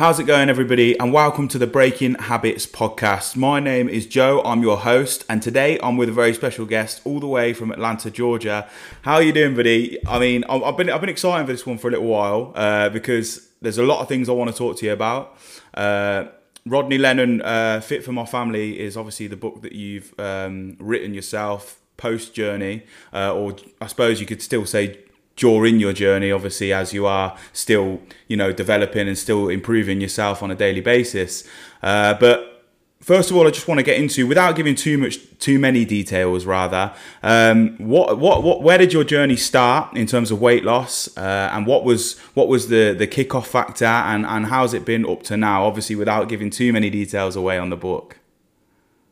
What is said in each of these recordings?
How's it going, everybody? And welcome to the Breaking Habits podcast. My name is Joe. I'm your host, and today I'm with a very special guest, all the way from Atlanta, Georgia. How are you doing, buddy? I mean, I've been I've been excited for this one for a little while uh, because there's a lot of things I want to talk to you about. Uh, Rodney Lenon, uh, Fit for My Family, is obviously the book that you've um, written yourself post journey, uh, or I suppose you could still say during your journey, obviously, as you are still, you know, developing and still improving yourself on a daily basis. Uh, but first of all, I just want to get into, without giving too much, too many details, rather, um, what, what, what, where did your journey start in terms of weight loss, uh, and what was, what was the, the kickoff factor, and, and how's it been up to now? Obviously, without giving too many details away on the book.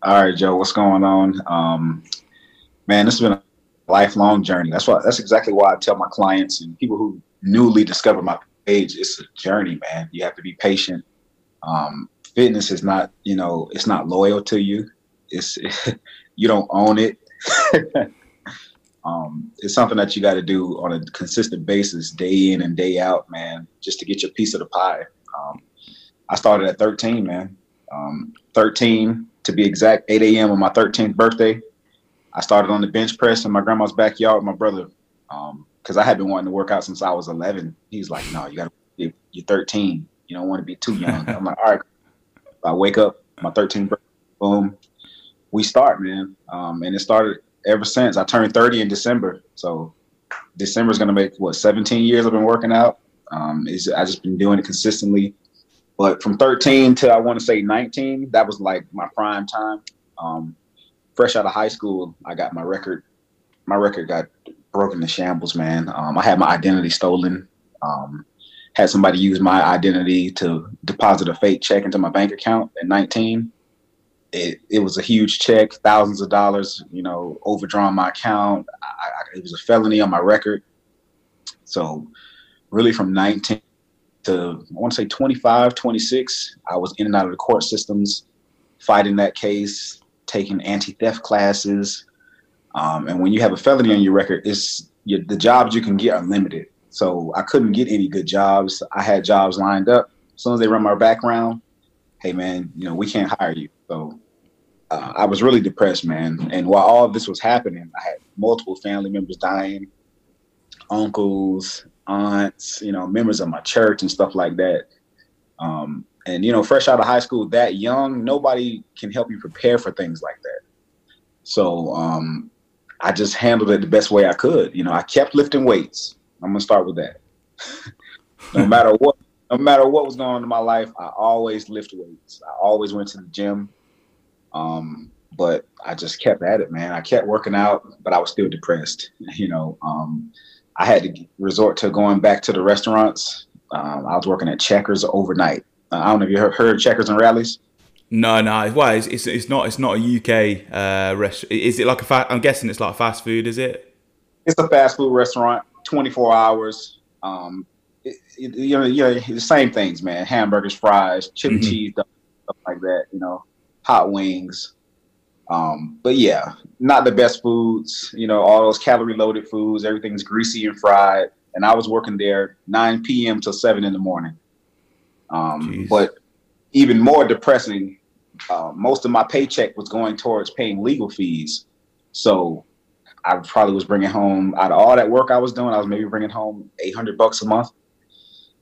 All right, Joe, what's going on? Um, man, this has been lifelong journey. That's why that's exactly why I tell my clients and people who newly discover my page, it's a journey, man. You have to be patient. Um, fitness is not, you know, it's not loyal to you. It's you don't own it. um, it's something that you got to do on a consistent basis, day in and day out, man, just to get your piece of the pie. Um, I started at 13, man. Um, 13 to be exact, 8 a.m. on my 13th birthday. I started on the bench press in my grandma's backyard with my brother because um, I had been wanting to work out since I was 11. He's like, "No, you got to. You're 13. You don't want to be too young." I'm like, "All right." I wake up, my 13th birthday, boom, we start, man. Um, and it started ever since. I turned 30 in December, so December is gonna make what 17 years I've been working out. Um, is I just been doing it consistently. But from 13 to I want to say 19, that was like my prime time. Um, fresh out of high school, I got my record. My record got broken to shambles, man. Um, I had my identity stolen. Um, had somebody use my identity to deposit a fake check into my bank account at 19. It, it was a huge check, thousands of dollars, you know, overdrawn my account. I, I, it was a felony on my record. So, really, from 19 to I want to say 25, 26, I was in and out of the court systems, fighting that case, taking anti-theft classes. Um, and when you have a felony on your record, it's you, the jobs you can get are limited. So I couldn't get any good jobs. I had jobs lined up. As soon as they run my background, hey man, you know we can't hire you. So uh, I was really depressed, man. And while all this was happening, I had multiple family members dying, uncles, aunts, you know, members of my church and stuff like that. Um, and you know, fresh out of high school, that young, nobody can help you prepare for things like that. So um, I just handled it the best way I could. You know, I kept lifting weights. I'm gonna start with that. no matter what, no matter what was going on in my life, I always lift weights. I always went to the gym. Um, but I just kept at it, man. I kept working out, but I was still depressed. You know, um, I had to resort to going back to the restaurants. Um, I was working at Checkers overnight. I don't know if you heard, Checkers and Rally's. No, no. Well, it's, it's, it's not it's not a UK uh, restaurant. Is it like a fast? I'm guessing it's like fast food. Is it? It's a fast food restaurant, 24 hours. Um, it, it, you know, you know, the same things, man. Hamburgers, fries, chili mm-hmm. cheese, stuff like that. You know, hot wings. Um, but yeah, not the best foods. You know, all those calorie loaded foods. Everything's greasy and fried. And I was working there 9 p.m. till 7 in the morning. Um, but even more depressing, uh, most of my paycheck was going towards paying legal fees. So I probably was bringing home out of all that work I was doing, I was maybe bringing home 800 bucks a month.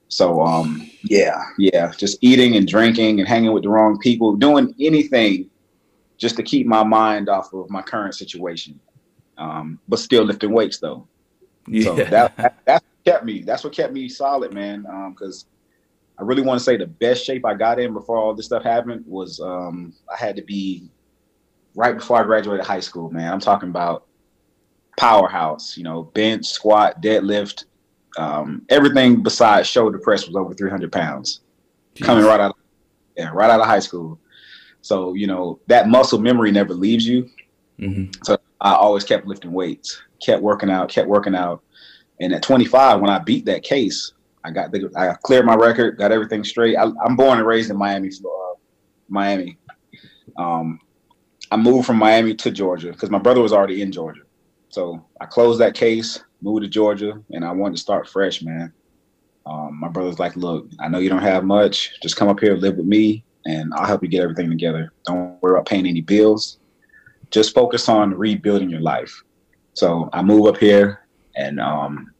So um, yeah, yeah, just eating and drinking and hanging with the wrong people, doing anything just to keep my mind off of my current situation. Um, but still lifting weights though. Yeah. So that, that, that kept me. That's what kept me solid, man. Because um, I really want to say the best shape I got in before all this stuff happened was um, I had to be right before I graduated high school, man. I'm talking about powerhouse, you know, bench, squat, deadlift, um, everything besides shoulder press was over 300 pounds Jeez. coming right out, of, yeah, right out of high school. So, you know, that muscle memory never leaves you. Mm-hmm. So I always kept lifting weights, kept working out, kept working out. And at 25, when I beat that case, I got the, I cleared my record, got everything straight. I, am born and raised in Miami, uh, Miami. Um, I moved from Miami to Georgia because my brother was already in Georgia. So I closed that case, moved to Georgia, and I wanted to start fresh, man. Um, my brother's like, look, I know you don't have much. Just come up here, live with me, and I'll help you get everything together. Don't worry about paying any bills. Just focus on rebuilding your life. So I move up here, and um,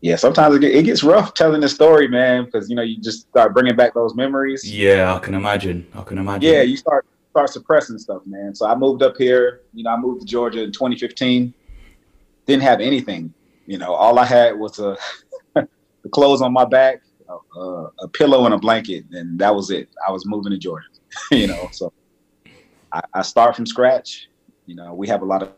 yeah, sometimes it, it gets rough telling the story, man, because you know you just start bringing back those memories. Yeah, I can imagine. I can imagine. Yeah, you start start suppressing stuff, man. So I moved up here. You know, I moved to Georgia in 2015. Didn't have anything. You know, all I had was a the clothes on my back, a, a, pillow, and a blanket, and that was it. I was moving to Georgia. you know, so I, I, start from scratch. You know, we have a lot of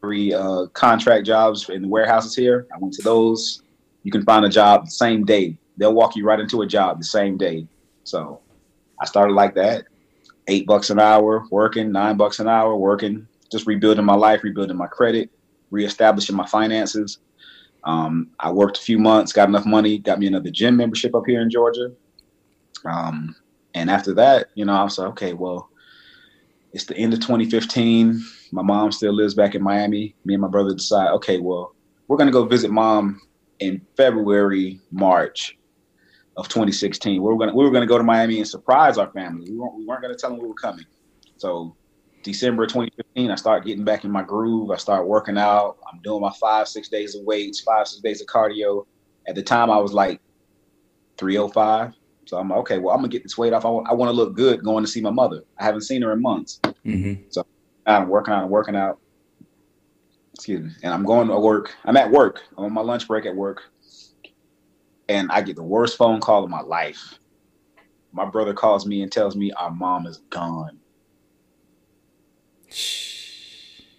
free uh, contract jobs in the warehouses here. I went to those. You can find a job the same day. They'll walk you right into a job the same day. So I started like that eight bucks an hour working, nine bucks an hour working, just rebuilding my life, rebuilding my credit, reestablishing my finances. Um, I worked a few months, got enough money, got me another gym membership up here in Georgia. Um, and after that, you know, I was like, okay, well, it's the end of 2015. My mom still lives back in Miami. Me and my brother decide, okay, well, we're gonna go visit mom in February, March of 2016. We were gonna we were gonna go to Miami and surprise our family. We weren't we weren't gonna tell them we were coming. So December 2015, I start getting back in my groove. I start working out. I'm doing my five six days of weights, five six days of cardio. At the time, I was like 305. So I'm like, okay, well, I'm gonna get this weight off. I want, I want to look good going to see my mother. I haven't seen her in months. Mm-hmm. So I'm working out and working out. Excuse me. And I'm going to work. I'm at work. I'm on my lunch break at work and I get the worst phone call of my life. My brother calls me and tells me our mom is gone.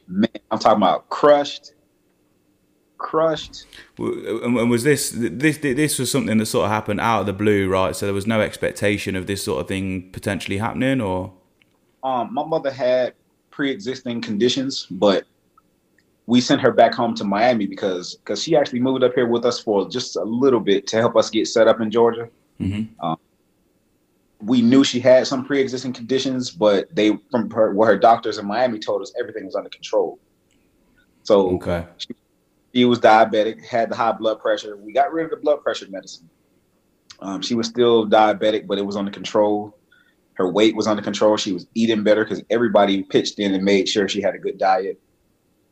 Man, I'm talking about crushed, crushed. And was this this this was something that sort of happened out of the blue, right? So there was no expectation of this sort of thing potentially happening, or um, my mother had pre-existing conditions, but we sent her back home to Miami because because she actually moved up here with us for just a little bit to help us get set up in Georgia. Mm-hmm. Um, we knew she had some pre-existing conditions, but they from her what her doctors in Miami told us everything was under control. So okay. she, she was diabetic, had the high blood pressure. We got rid of the blood pressure medicine. Um, she was still diabetic, but it was under control. Her weight was under control. She was eating better because everybody pitched in and made sure she had a good diet.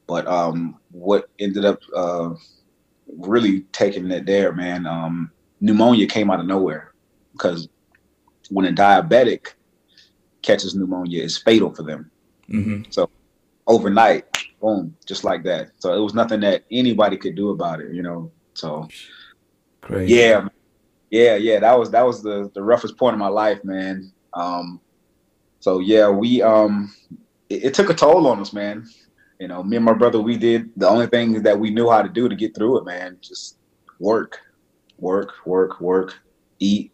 But um, what ended up uh, really taking it there, man, um, pneumonia came out of nowhere because when a diabetic catches pneumonia, it's fatal for them. Mm-hmm. So overnight, boom, just like that. So it was nothing that anybody could do about it, you know. So Crazy. yeah, yeah, yeah. That was that was the the roughest point of my life, man. Um, so yeah, we um, it, it took a toll on us, man you know, me and my brother, we did the only thing that we knew how to do to get through it, man. Just work, work, work, work, eat,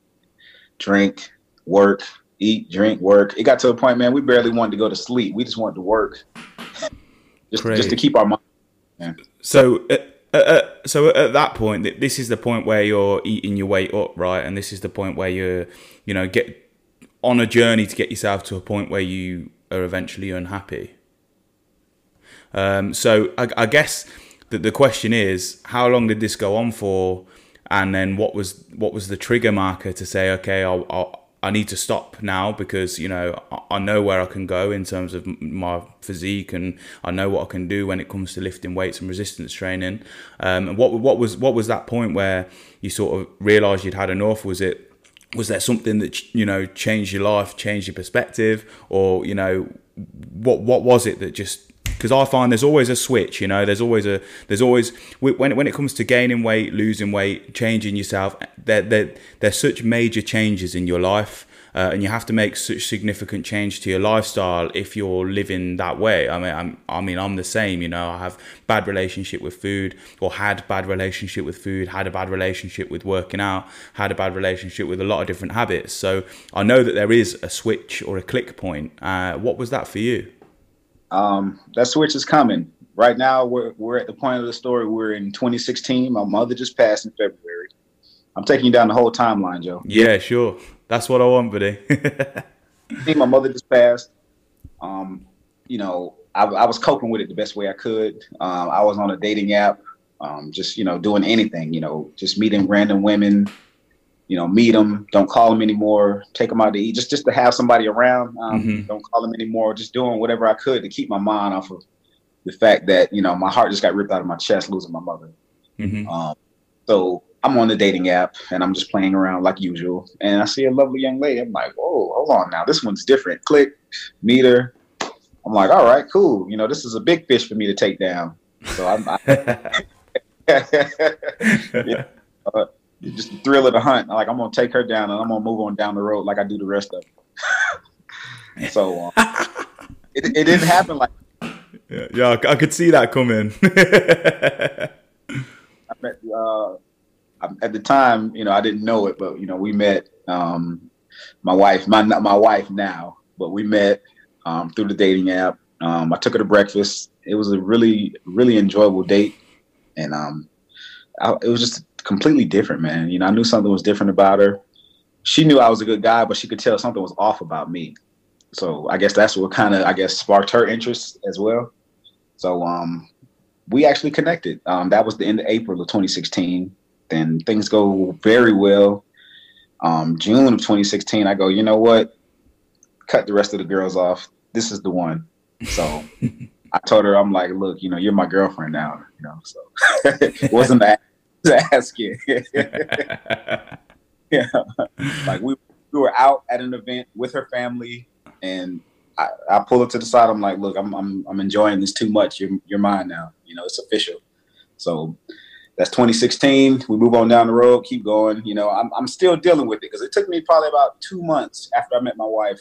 drink, work, eat, drink, work. It got to a point, man, we barely wanted to go to sleep. We just wanted to work, just just to keep our mind. Man. So. Uh, uh, uh, so at that point, this is the point where you're eating your weight up, right? And this is the point where you're, you know, get on a journey to get yourself to a point where you are eventually unhappy. Um, so I, I guess that the question is, how long did this go on for? And then what was what was the trigger marker to say, okay, I'll, I'll I need to stop now because you know I know where I can go in terms of my physique and I know what I can do when it comes to lifting weights and resistance training. Um, and what what was what was that point where you sort of realised you'd had enough? Was it was there something that you know changed your life, changed your perspective, or you know what what was it that just because I find there's always a switch. You know, there's always a there's always when when it comes to gaining weight, losing weight, changing yourself. There there there's such major changes in your life. Uh, and you have to make such significant change to your lifestyle if you're living that way. I mean, I'm, I mean, I'm the same. You know, I have bad relationship with food, or had bad relationship with food, had a bad relationship with working out, had a bad relationship with a lot of different habits. So I know that there is a switch or a click point. Uh, what was that for you? Um, that switch is coming. Right now, we're, we're at the point of the story. We're in 2016. My mother just passed in February. I'm taking you down the whole timeline, Joe. Yeah, sure. That's what I want, buddy. I think my mother just passed. Um, you know, I, I, was coping with it the best way I could. Um, I was on a dating app. Um, just you know, doing anything. You know, just meeting random women. You know, meet them. Don't call them anymore. Take them out to eat. Just just to have somebody around. Um, mm-hmm. Don't call them anymore. Just doing whatever I could to keep my mind off of the fact that you know my heart just got ripped out of my chest losing my mother. Mm-hmm. Um, so I'm on the dating app and I'm just playing around like usual. And I see a lovely young lady. I'm like, whoa, hold on now. This one's different. Click, meet her. I'm like, all right, cool. You know, this is a big fish for me to take down. So I'm I, yeah, uh, just the thrill of the hunt. Like I'm gonna take her down and I'm gonna move on down the road like I do the rest of them. so um, it, it didn't happen like. Yeah, yeah, I could see that coming. I met uh, at the time, you know, I didn't know it, but you know, we met. Um, my wife, my my wife now, but we met um, through the dating app. Um, I took her to breakfast. It was a really really enjoyable date, and um, I, it was just completely different, man. You know, I knew something was different about her. She knew I was a good guy, but she could tell something was off about me. So I guess that's what kind of I guess sparked her interest as well. So um, we actually connected. Um, that was the end of April of 2016 Then things go very well. Um, June of 2016, I go, you know what? Cut the rest of the girls off. This is the one. So I told her, I'm like, look, you know, you're my girlfriend now. You know, so it wasn't that asking. yeah, like we we were out at an event with her family, and I, I pull her to the side. I'm like, look, I'm I'm I'm enjoying this too much. You're you're mine now. You know, it's official. So that's 2016. We move on down the road, keep going. You know, I'm, I'm still dealing with it because it took me probably about two months after I met my wife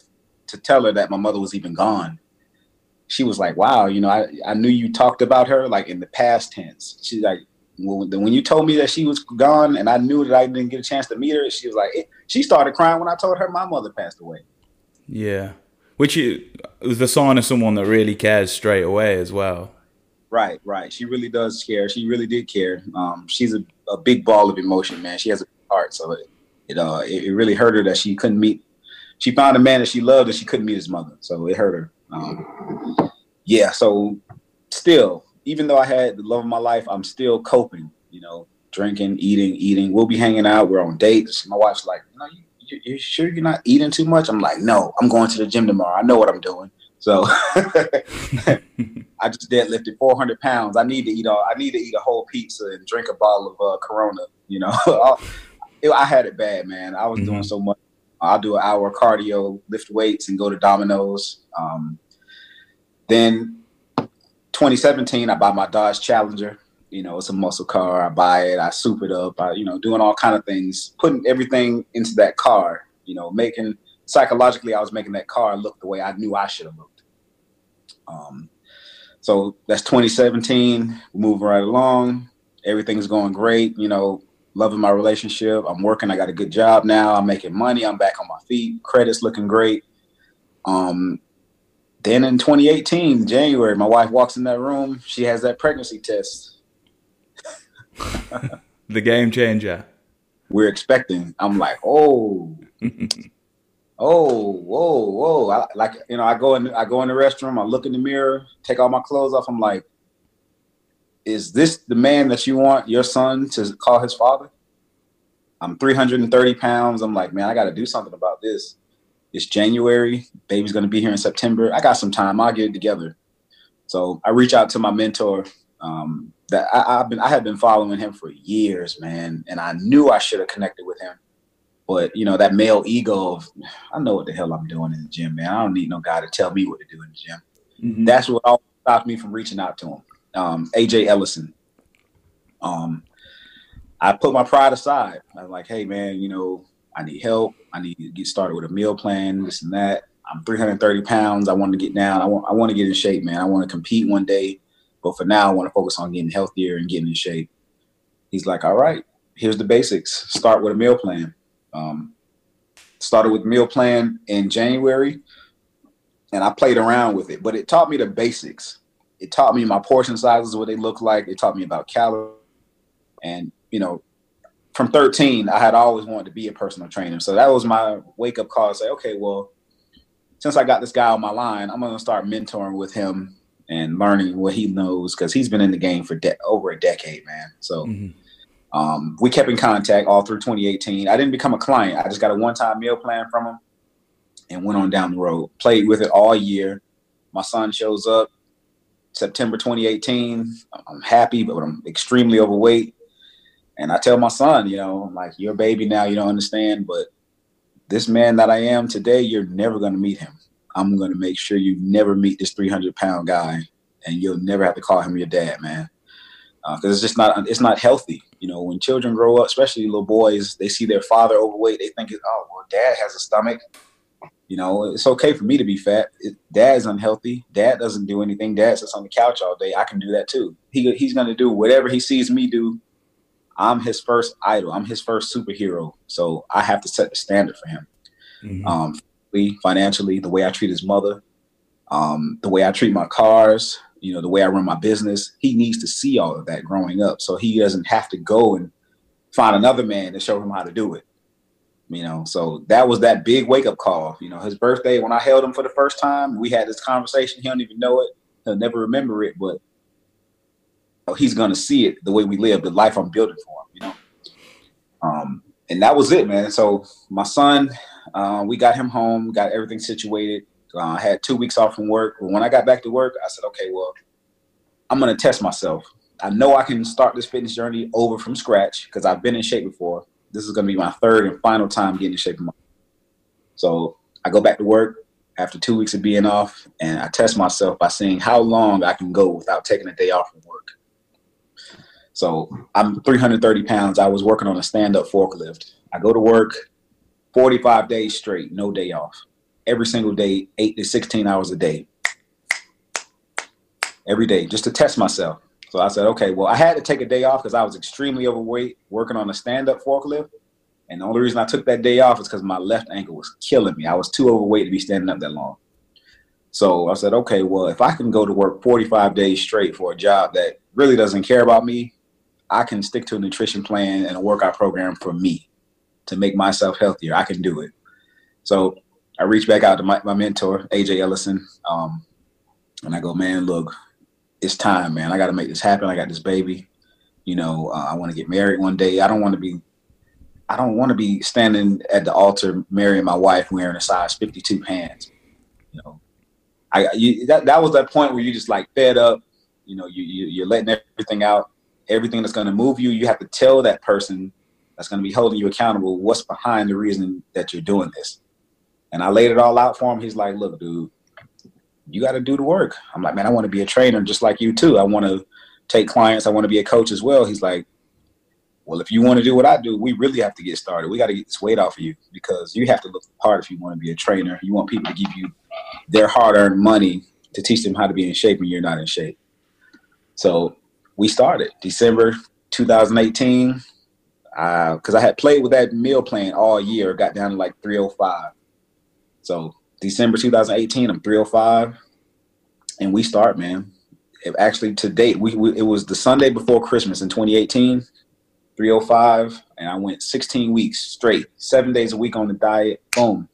to tell her that my mother was even gone. She was like, wow, you know, I, I knew you talked about her like in the past tense. She's like, when, when you told me that she was gone and I knew that I didn't get a chance to meet her, she was like, it, she started crying when I told her my mother passed away. Yeah. Which is the sign of someone that really cares straight away as well. Right, right. She really does care. She really did care. Um, she's a, a big ball of emotion, man. She has a heart, so it it, uh, it, it really hurt her that she couldn't meet. She found a man that she loved, and she couldn't meet his mother, so it hurt her. Um, yeah. So still, even though I had the love of my life, I'm still coping. You know, drinking, eating, eating. We'll be hanging out. We're on dates. My wife's like, "No, you, you, you sure you're not eating too much?" I'm like, "No, I'm going to the gym tomorrow. I know what I'm doing." So I just deadlifted 400 pounds. I need to eat all. I need to eat a whole pizza and drink a bottle of uh, Corona. You know, I had it bad, man. I was mm-hmm. doing so much. I'll do an hour cardio, lift weights, and go to Domino's. Um, then 2017, I buy my Dodge Challenger. You know, it's a muscle car. I buy it. I soup it up. I, you know, doing all kind of things, putting everything into that car. You know, making psychologically, I was making that car look the way I knew I should have looked. Um, so that's 2017. Moving right along. Everything's going great. You know, loving my relationship. I'm working. I got a good job now. I'm making money. I'm back on my feet. Credit's looking great. Um, then in 2018, January, my wife walks in that room. She has that pregnancy test. the game changer. We're expecting. I'm like, oh, oh, whoa, whoa. I, like, you know, I go in, I go in the restroom, I look in the mirror, take all my clothes off. I'm like, is this the man that you want your son to call his father? I'm 330 pounds. I'm like, man, I got to do something about this. It's January. Baby's going to be here in September. I got some time. I'll get it together. So I reach out to my mentor. Um, that I, have been, I have been following him for years, man, and I knew I should have connected with him but you know that male ego of I know what the hell I'm doing in the gym, man. I don't need no guy to tell me what to do in the gym. Mm-hmm. That's what all stopped me from reaching out to him. Um, AJ Ellison. Um, I put my pride aside. I was like, hey man, you know, I need help. I need to get started with a meal plan, this and that. I'm 330 pounds. I want to get down. I want I want to get in shape, man. I want to compete one day. But for now, I want to focus on getting healthier and getting in shape. He's like, all right, here's the basics. Start with a meal plan. Um, started with meal plan in January, and I played around with it, but it taught me the basics. It taught me my portion sizes, what they look like. It taught me about calories, and you know, from 13, I had always wanted to be a personal trainer. So that was my wake up call. To say, okay, well, since I got this guy on my line, I'm gonna start mentoring with him and learning what he knows because he's been in the game for de- over a decade, man. So mm-hmm. um, we kept in contact all through 2018. I didn't become a client. I just got a one-time meal plan from him and went on down the road. Played with it all year. My son shows up September 2018. I'm happy, but I'm extremely overweight. And I tell my son, you know, I'm like, you're a baby now, you don't understand, but this man that I am today, you're never going to meet him. I'm going to make sure you never meet this 300 pound guy, and you'll never have to call him your dad, man. Because uh, it's just not it's not healthy. You know, when children grow up, especially little boys, they see their father overweight, they think, oh, well, dad has a stomach. You know, it's okay for me to be fat. It, dad's unhealthy. Dad doesn't do anything. Dad sits on the couch all day. I can do that too. He, he's going to do whatever he sees me do. I'm his first idol. I'm his first superhero. So I have to set the standard for him. Mm-hmm. Um, financially, the way I treat his mother, um, the way I treat my cars, you know, the way I run my business. He needs to see all of that growing up, so he doesn't have to go and find another man to show him how to do it. You know, so that was that big wake up call. You know, his birthday when I held him for the first time, we had this conversation. He don't even know it. He'll never remember it, but he's gonna see it the way we live, the life I'm building for him. You know, um, and that was it, man. So my son, uh, we got him home, got everything situated. Uh, had two weeks off from work. When I got back to work, I said, okay, well, I'm to test myself. I know I can start this fitness journey over from scratch because I've been in shape before. This is to be my third and final time getting in shape. So I go back to work after two weeks of being off, and I test myself by seeing how long I can go without taking a day off from work. So I'm 330 pounds. I was working on a stand-up forklift. I go to work 45 days straight, no day off. Every single day, eight to 16 hours a day. Every day, just to test myself. So I said, okay, well, I had to take a day off because I was extremely overweight working on a stand-up forklift. And the only reason I took that day off is because my left ankle was killing me. I was too overweight to be standing up that long. So I said, okay, well, if I can go to work 45 days straight for a job that really doesn't care about me, I can stick to a nutrition plan and a workout program for me to make myself healthier. I can do it. So I reached back out to my, my mentor, AJ Ellison, um, and I go, man, look, it's time, man. I got to make this happen. I got this baby. You know, uh, I want to get married one day. I don't want to be, I don't want to be standing at the altar marrying my wife wearing a size 52 pants. You know, I you, that that was that point where you just like fed up. You know, you, you you're letting everything out everything that's going to move you, you have to tell that person that's going to be holding you accountable what's behind the reason that you're doing this. And I laid it all out for him. He's like, look, dude, you got to do the work. I'm like, man, I want to be a trainer just like you too. I want to take clients. I want to be a coach as well. He's like, well, if you want to do what I do, we really have to get started. We got to get this weight off of you because you have to look part if you want to be a trainer. You want people to give you their hard earned money to teach them how to be in shape when you're not in shape. So we started December 2018 because uh, I had played with that meal plan all year, got down to like 305. So December 2018, I'm 305, and we start, man. It actually, to date, we, we it was the Sunday before Christmas in 2018, 305, and I went 16 weeks straight, seven days a week on the diet. Boom,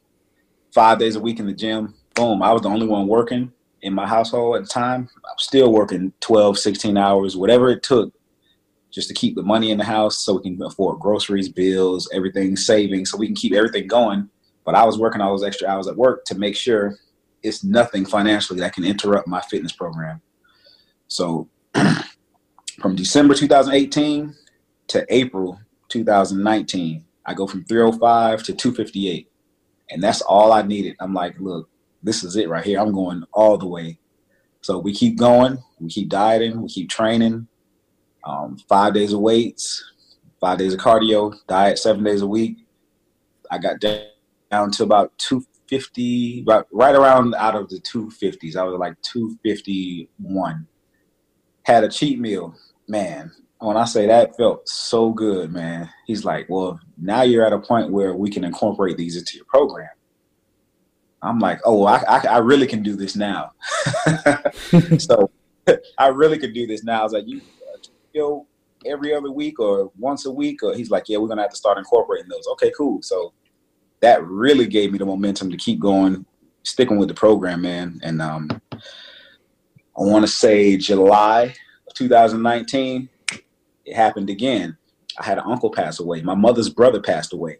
five days a week in the gym. Boom, I was the only one working in my household at the time. I was still working 12, 16 hours, whatever it took just to keep the money in the house so we can afford groceries, bills, everything, saving, so we can keep everything going. But I was working all those extra hours at work to make sure it's nothing financially that can interrupt my fitness program. So from December 2018 to April 2019, I go from 305 to 258. And that's all I needed. I'm like, look, this is it right here. I'm going all the way. So we keep going, we keep dieting, we keep training. Um, five days of weights, five days of cardio, diet seven days a week. I got down to about 250, about right around out of the 250s. I was like 251. Had a cheat meal, man. When I say that felt so good, man. He's like, well, now you're at a point where we can incorporate these into your program. I'm like, oh, I, I, I really can do this now. so I really could do this now. I was like, you, you every other week or once a week? Or he's like, yeah, we're gonna have to start incorporating those. Okay, cool. So that really gave me the momentum to keep going, sticking with the program, man. And um, I want to say July of 2019, it happened again. I had an uncle pass away. My mother's brother passed away.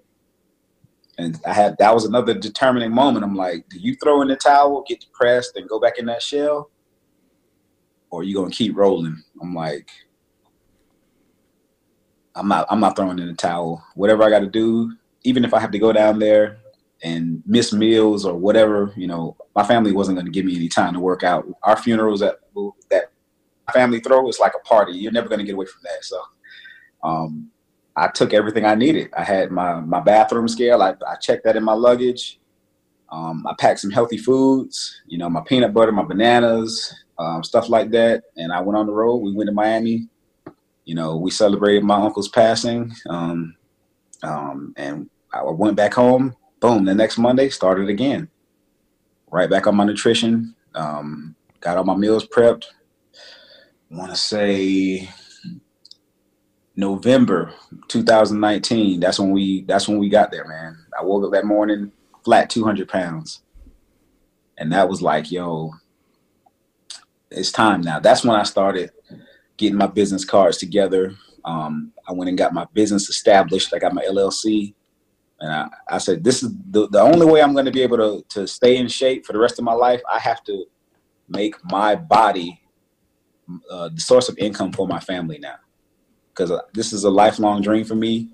And I had that was another determining moment. I'm like, do you throw in the towel, get depressed, and go back in that shell? Or you gonna keep rolling? I'm like, I'm not I'm not throwing in the towel. Whatever I gotta do, even if I have to go down there and miss meals or whatever, you know, my family wasn't gonna give me any time to work out. Our funerals that that family throw is like a party. You're never gonna get away from that. So um, I took everything I needed. I had my my bathroom scale. I, I checked that in my luggage. Um, I packed some healthy foods, you know, my peanut butter, my bananas, um, stuff like that. And I went on the road. We went to Miami. You know, we celebrated my uncle's passing. Um, um and I went back home. Boom. The next Monday, started again. Right back on my nutrition. Um, got all my meals prepped. want to say November 2019. That's when we that's when we got there, man. I woke up that morning flat 200 pounds, and that was like, yo, it's time now. That's when I started getting my business cards together. Um, I went and got my business established. I got my LLC, and I, I said, this is the, the only way I'm going to be able to to stay in shape for the rest of my life. I have to make my body uh, the source of income for my family now because uh, this is a lifelong dream for me.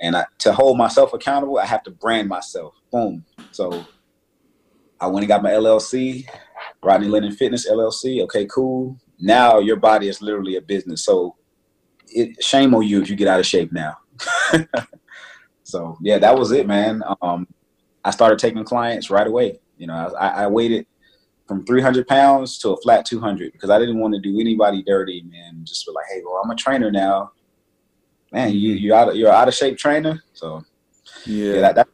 And I, to hold myself accountable, I have to brand myself. Boom. So I went and got my LLC, Rodney Lenon Fitness LLC. Okay, cool. Now your body is literally a business. So it, shame on you if you get out of shape now. so yeah, that was it, man. Um, I started taking clients right away. You know, I, I waited from 300 pounds to a flat 200 because I didn't want to do anybody dirty, man. Just be like, hey, well, I'm a trainer now. Man, you you out of, you're out of shape trainer. So yeah, yeah that,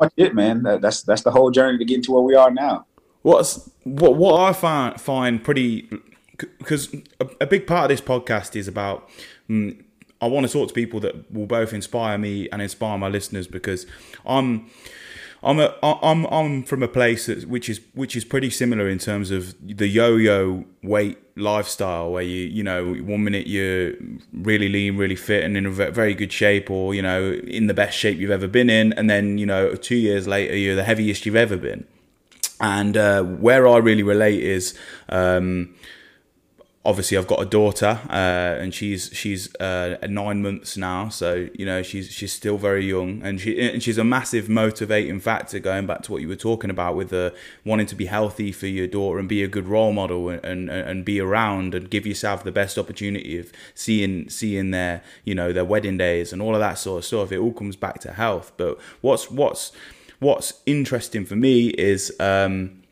that's it, man. That, that's that's the whole journey to get to where we are now. What's what what I find find pretty because a, a, big part of this podcast is about. Mm, I want to talk to people that will both inspire me and inspire my listeners because I'm I'm a I'm I'm from a place that, which is which is pretty similar in terms of the yo-yo weight lifestyle, where you you know one minute you're really lean, really fit, and in a very good shape, or you know in the best shape you've ever been in, and then you know two years later you're the heaviest you've ever been. And uh, where I really relate is. Um, obviously I've got a daughter, uh, and she's she's uh, nine months now, so you know she's she's still very young, and she and she's a massive motivating factor. Going back to what you were talking about with the wanting to be healthy for your daughter and be a good role model and and, and be around and give yourself the best opportunity of seeing seeing their you know their wedding days and all of that sort of stuff. It all comes back to health. But what's what's what's interesting for me is. Um,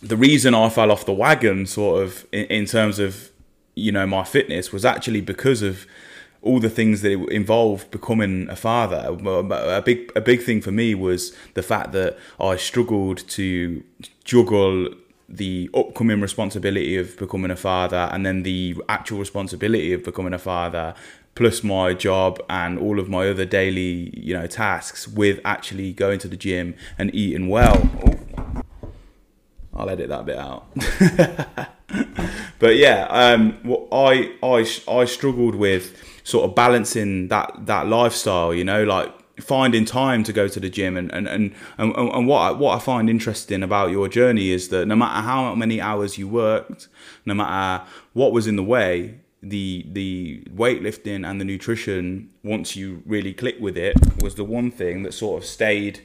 the reason I fell off the wagon, sort of, in, in terms of you know my fitness, was actually because of all the things that involved becoming a father. A big a big thing for me was the fact that I struggled to juggle the upcoming responsibility of becoming a father and then the actual responsibility of becoming a father plus my job and all of my other daily you know tasks with actually going to the gym and eating well oh, I'll edit that bit out. but yeah, um, I I I struggled with sort of balancing that that lifestyle. You know, like finding time to go to the gym and and and, and, and what I, what I find interesting about your journey is that no matter how many hours you worked, no matter what was in the way, the the weightlifting and the nutrition once you really click with it was the one thing that sort of stayed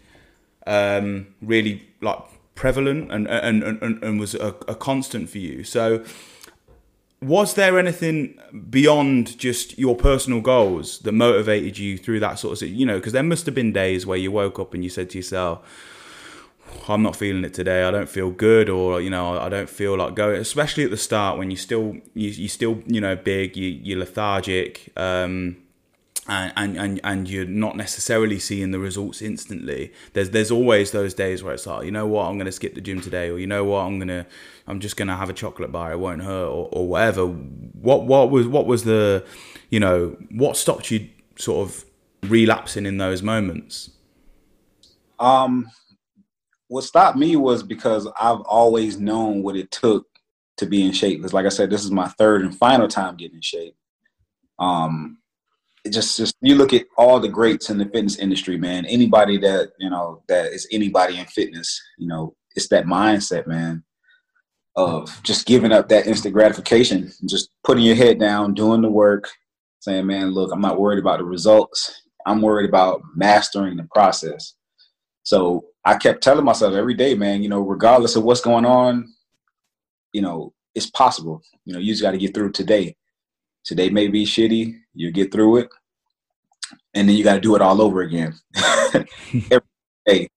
um, really like prevalent and and, and, and was a, a constant for you. So was there anything beyond just your personal goals that motivated you through that sort of you know because there must have been days where you woke up and you said to yourself i'm not feeling it today i don't feel good or you know i don't feel like going especially at the start when you still you, you still you know big you, you're lethargic um and, and and you're not necessarily seeing the results instantly. There's there's always those days where it's like, you know what, I'm gonna skip the gym today, or you know what, I'm gonna I'm just gonna have a chocolate bar, it won't hurt, or, or whatever. What what was what was the, you know, what stopped you sort of relapsing in those moments? Um, what stopped me was because I've always known what it took to be in shape. Because like I said, this is my third and final time getting in shape. Um, just just you look at all the greats in the fitness industry, man. Anybody that you know that is anybody in fitness, you know, it's that mindset, man, of just giving up that instant gratification, just putting your head down, doing the work, saying, man, look, I'm not worried about the results. I'm worried about mastering the process. So I kept telling myself every day, man, you know, regardless of what's going on, you know, it's possible. You know, you just got to get through today. Today may be shitty. You get through it, and then you got to do it all over again every day.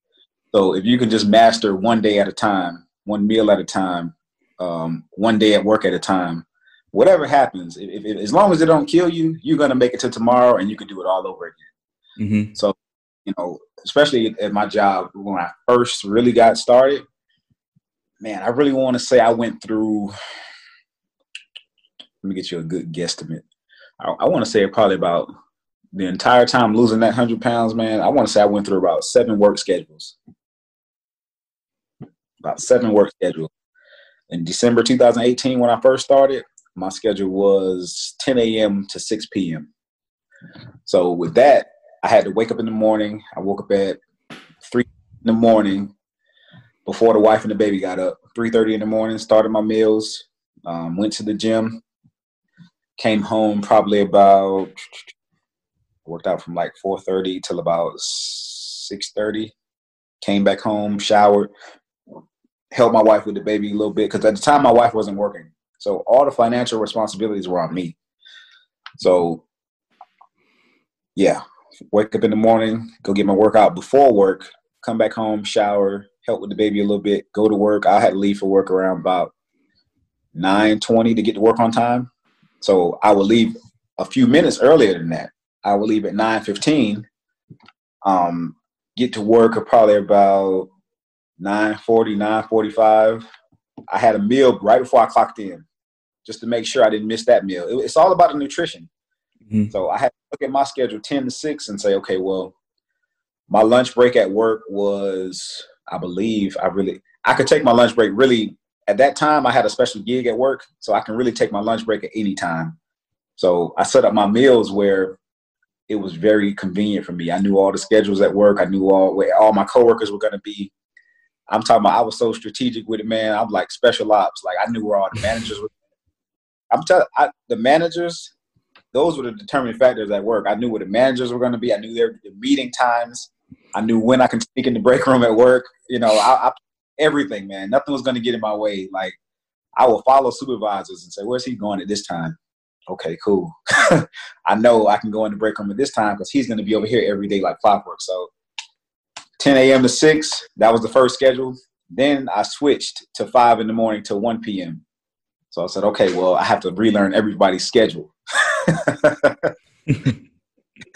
So if you can just master one day at a time, one meal at a time, um, one day at work at a time, whatever happens, if, if, as long as it don't kill you, you're gonna make it to tomorrow, and you can do it all over again. Mm-hmm. So, you know, especially at my job when I first really got started, man, I really want to say I went through. Let me get you a good guesstimate. I, I want to say probably about the entire time losing that hundred pounds, man. I want to say I went through about seven work schedules. About seven work schedules. In December 2018, when I first started, my schedule was 10 a.m. to 6 p.m. So with that, I had to wake up in the morning. I woke up at three in the morning before the wife and the baby got up. 3:30 in the morning, started my meals, um, went to the gym, came home probably about worked out from like 4:30 till about 6:30. Came back home, showered, helped my wife with the baby a little bit because at the time my wife wasn't working. So all the financial responsibilities were on me. So yeah, wake up in the morning, go get my workout before work, come back home, shower, help with the baby a little bit, go to work. I had to leave for work around about 9:20 to get to work on time. So I would leave a few minutes earlier than that. I would leave at 9:15. Um, get to work at probably about 9:40, 9:45. I had a meal right before I clocked in just to make sure I didn't miss that meal. It, it's all about the nutrition. Mm-hmm. So I had to look at my schedule 10 to 6 and say, okay, well, my lunch break at work was, I believe, I really, I could take my lunch break really, at that time, I had a special gig at work, so I can really take my lunch break at any time. So I set up my meals where it was very convenient for me. I knew all the schedules at work. I knew all where all my coworkers were going to be. I'm talking about I was so strategic with it, man. I'm like special ops. Like I knew where all the managers were I'm telling the managers, those were the determining factors at work. I knew where the managers were going to be. I knew their the meeting times. I knew when I could speak in the break room at work. You know, I, I everything, man. Nothing was going to get in my way. Like I will follow supervisors and say, "Where's he going at this time?" Okay, cool. I know I can go in the break room at this time because he's going to be over here every day like clockwork. So 10 a.m. to 6, that was the first schedule. Then I switched to 5 in the morning to 1 p.m. So I said, okay, well, I have to relearn everybody's schedule.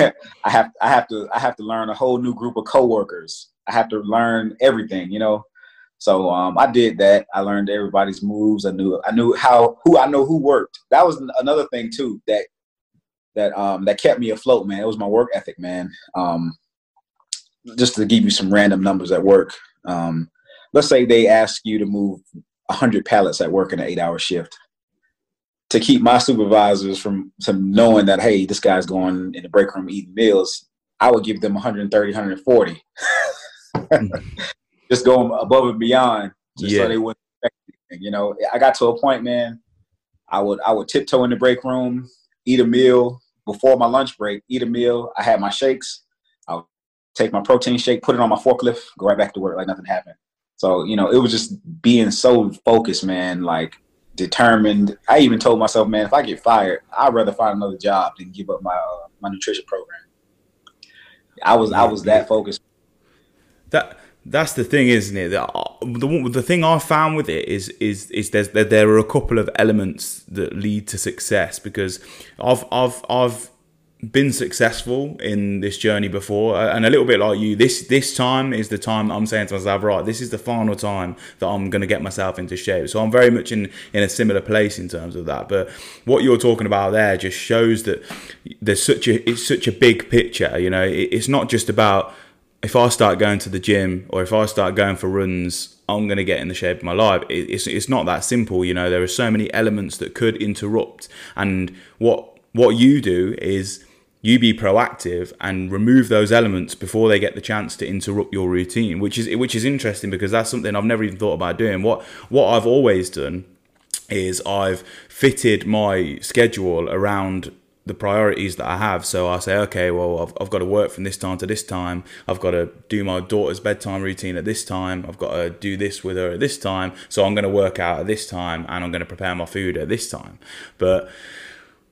I have I have to I have to learn a whole new group of coworkers. I have to learn everything, you know. So um, I did that. I learned everybody's moves. I knew I knew how who I know who worked. That was another thing too that that um, that kept me afloat, man. It was my work ethic, man. Um, just to give you some random numbers at work. Um, let's say they ask you to move 100 pallets at work in an eight hour shift to keep my supervisors from, from knowing that, hey, this guy's going in the break room eating meals, I would give them 130, 140. Just going above and beyond just yeah. so they wouldn't You know, I got to a point, man, I would I would tiptoe in the break room, eat a meal before my lunch break, eat a meal. I had my shakes. I would take my protein shake, put it on my forklift, go right back to work like nothing happened. So, you know, it was just being so focused, man, like determined. I even told myself, man, if I get fired, I'd rather find another job than give up my uh, my nutrition program. I was I was that focused. That that's the thing, isn't it? The, the, the thing I found with it is is is there's there, there are a couple of elements that lead to success because I've I've I've been successful in this journey before uh, and a little bit like you this this time is the time i'm saying to myself right this is the final time that i'm going to get myself into shape so i'm very much in in a similar place in terms of that but what you're talking about there just shows that there's such a it's such a big picture you know it's not just about if I start going to the gym or if I start going for runs, I'm going to get in the shape of my life. It's it's not that simple, you know. There are so many elements that could interrupt, and what what you do is you be proactive and remove those elements before they get the chance to interrupt your routine, which is which is interesting because that's something I've never even thought about doing. What what I've always done is I've fitted my schedule around the priorities that I have. So I say, okay, well, I've, I've got to work from this time to this time. I've got to do my daughter's bedtime routine at this time. I've got to do this with her at this time. So I'm going to work out at this time and I'm going to prepare my food at this time. But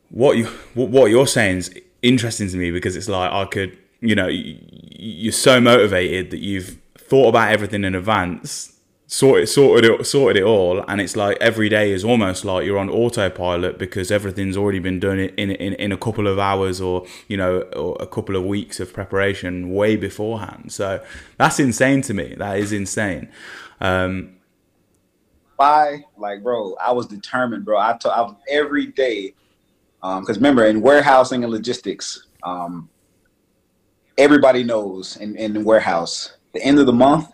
what you what you're saying is interesting to me because it's like I could, you know, you're so motivated that you've thought about everything in advance sorted sorted it sorted it all and it's like every day is almost like you're on autopilot because everything's already been done in in, in a couple of hours or you know or a couple of weeks of preparation way beforehand. So that's insane to me. That is insane. Um by like bro i was determined bro. I, t- I was every day because um, remember in warehousing and logistics um everybody knows in, in the warehouse the end of the month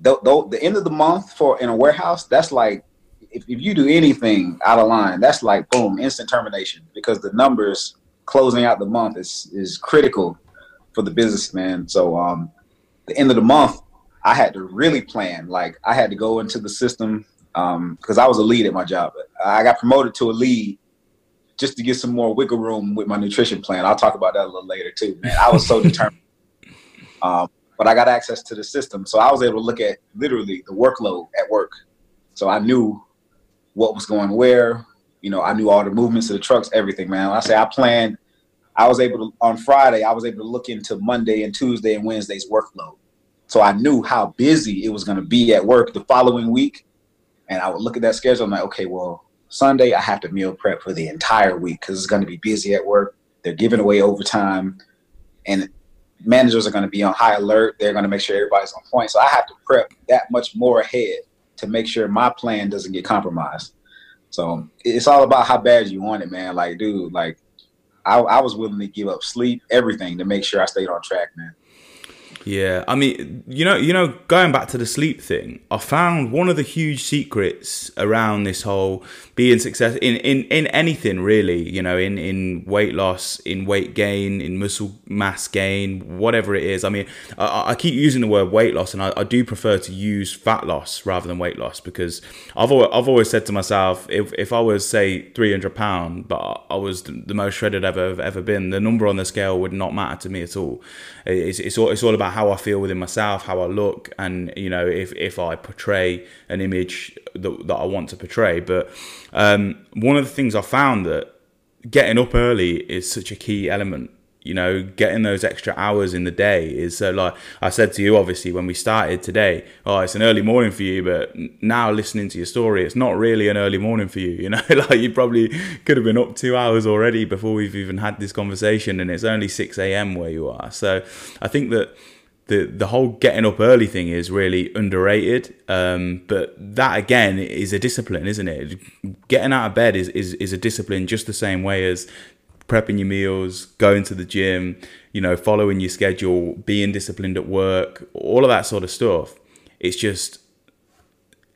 the, the, the end of the month for in a warehouse, that's like if, if you do anything out of line, that's like boom, instant termination because the numbers closing out the month is is critical for the businessman. So um, the end of the month, I had to really plan. Like I had to go into the system because um, I was a lead at my job. I got promoted to a lead just to get some more wiggle room with my nutrition plan. I'll talk about that a little later too, man. I was so determined. Um, but I got access to the system. So I was able to look at literally the workload at work. So I knew what was going where. You know, I knew all the movements of the trucks, everything, man. I say I planned, I was able to, on Friday, I was able to look into Monday and Tuesday and Wednesday's workload. So I knew how busy it was going to be at work the following week. And I would look at that schedule. I'm like, okay, well, Sunday I have to meal prep for the entire week because it's going to be busy at work. They're giving away overtime. And managers are going to be on high alert. They're going to make sure everybody's on point. So I have to prep that much more ahead to make sure my plan doesn't get compromised. So it's all about how bad you want it, man. Like, dude, like I, I was willing to give up sleep, everything to make sure I stayed on track, man. Yeah, I mean, you know, you know, going back to the sleep thing, I found one of the huge secrets around this whole being success in, in, in anything really, you know, in, in weight loss, in weight gain, in muscle mass gain, whatever it is. I mean, I, I keep using the word weight loss, and I, I, do prefer to use fat loss rather than weight loss because I've always, I've always said to myself, if if I was say 300 pound, but I was the most shredded I've ever ever been, the number on the scale would not matter to me at all. It's it's all it's all about how I feel within myself, how I look, and you know if if I portray an image that, that I want to portray. But um, one of the things I found that getting up early is such a key element you know getting those extra hours in the day is so like i said to you obviously when we started today oh it's an early morning for you but now listening to your story it's not really an early morning for you you know like you probably could have been up two hours already before we've even had this conversation and it's only 6 a.m where you are so i think that the the whole getting up early thing is really underrated. Um, but that again is a discipline, isn't it? Getting out of bed is, is is a discipline just the same way as prepping your meals, going to the gym, you know, following your schedule, being disciplined at work, all of that sort of stuff. It's just,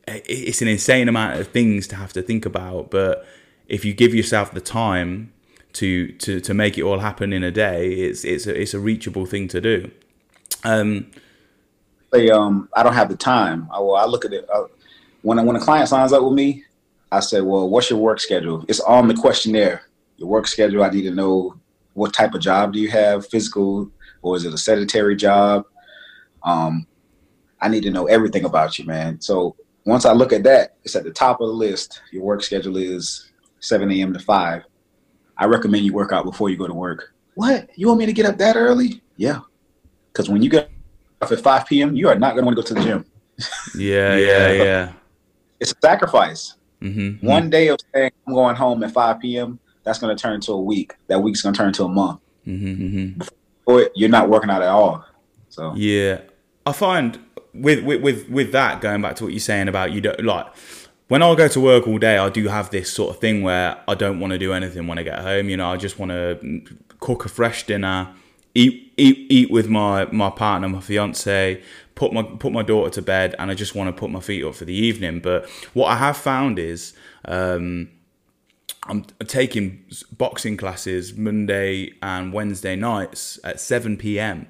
it's an insane amount of things to have to think about. But if you give yourself the time to to to make it all happen in a day, it's it's a, it's a reachable thing to do. Um, say, um, I don't have the time. I, well, I look at it uh, when when a client signs up with me. I say, well, what's your work schedule? It's on the questionnaire your work schedule. I need to know what type of job do you have, physical, or is it a sedentary job? Um, I need to know everything about you, man. So once I look at that, it's at the top of the list. Your work schedule is 7 a.m. to 5. I recommend you work out before you go to work. What? You want me to get up that early? Yeah. Because when you get up at 5 p.m., you are not going to want to go to the gym. yeah, yeah, yeah. It's a sacrifice. Mm-hmm. One day of saying I'm going home at 5 p.m that's going to turn into a week. That week's going to turn into a month. Mm-hmm, mm-hmm. Before it, you're not working out at all. So yeah, I find with with with with that going back to what you're saying about you don't like when I go to work all day, I do have this sort of thing where I don't want to do anything when I get home. You know, I just want to cook a fresh dinner, eat eat eat with my my partner, my fiance, put my put my daughter to bed, and I just want to put my feet up for the evening. But what I have found is. Um, I'm taking boxing classes Monday and Wednesday nights at 7 p.m.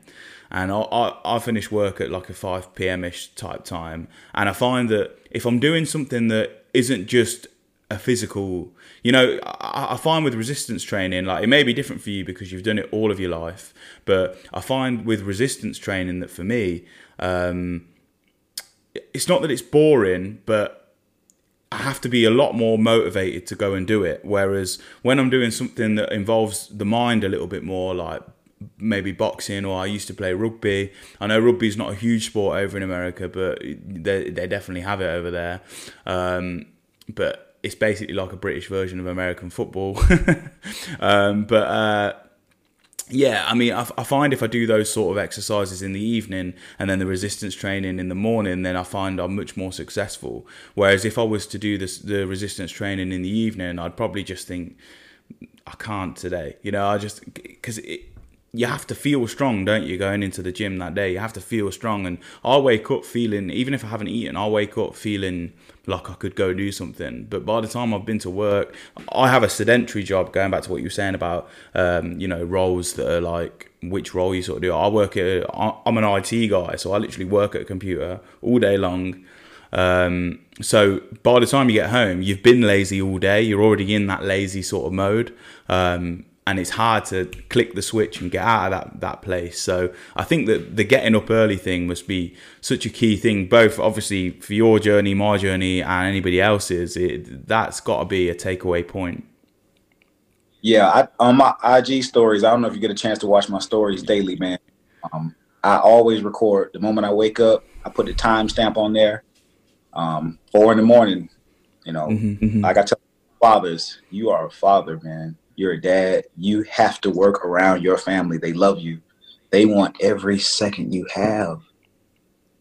And I, I, I finish work at like a 5 p.m. ish type time. And I find that if I'm doing something that isn't just a physical, you know, I, I find with resistance training, like it may be different for you because you've done it all of your life. But I find with resistance training that for me, um, it's not that it's boring, but I have to be a lot more motivated to go and do it. Whereas when I'm doing something that involves the mind a little bit more, like maybe boxing or I used to play rugby. I know rugby is not a huge sport over in America, but they, they definitely have it over there. Um, but it's basically like a British version of American football. um, but uh, yeah, I mean, I, I, find if I do those sort of exercises in the evening and then the resistance training in the morning, then I find I'm much more successful. Whereas if I was to do this, the resistance training in the evening, I'd probably just think, I can't today. You know, I just, because you have to feel strong, don't you, going into the gym that day? You have to feel strong. And I wake up feeling, even if I haven't eaten, I wake up feeling like I could go do something. But by the time I've been to work, I have a sedentary job. Going back to what you were saying about, um, you know, roles that are like which role you sort of do. I work at. I'm an IT guy, so I literally work at a computer all day long. Um, so by the time you get home, you've been lazy all day. You're already in that lazy sort of mode. Um, and it's hard to click the switch and get out of that, that place. So I think that the getting up early thing must be such a key thing, both obviously for your journey, my journey, and anybody else's. It, that's got to be a takeaway point. Yeah, I, on my IG stories, I don't know if you get a chance to watch my stories daily, man. Um, I always record the moment I wake up. I put the timestamp on there. Um, four in the morning, you know, mm-hmm, mm-hmm. like I tell fathers, you are a father, man you're a dad, you have to work around your family. They love you. They want every second you have.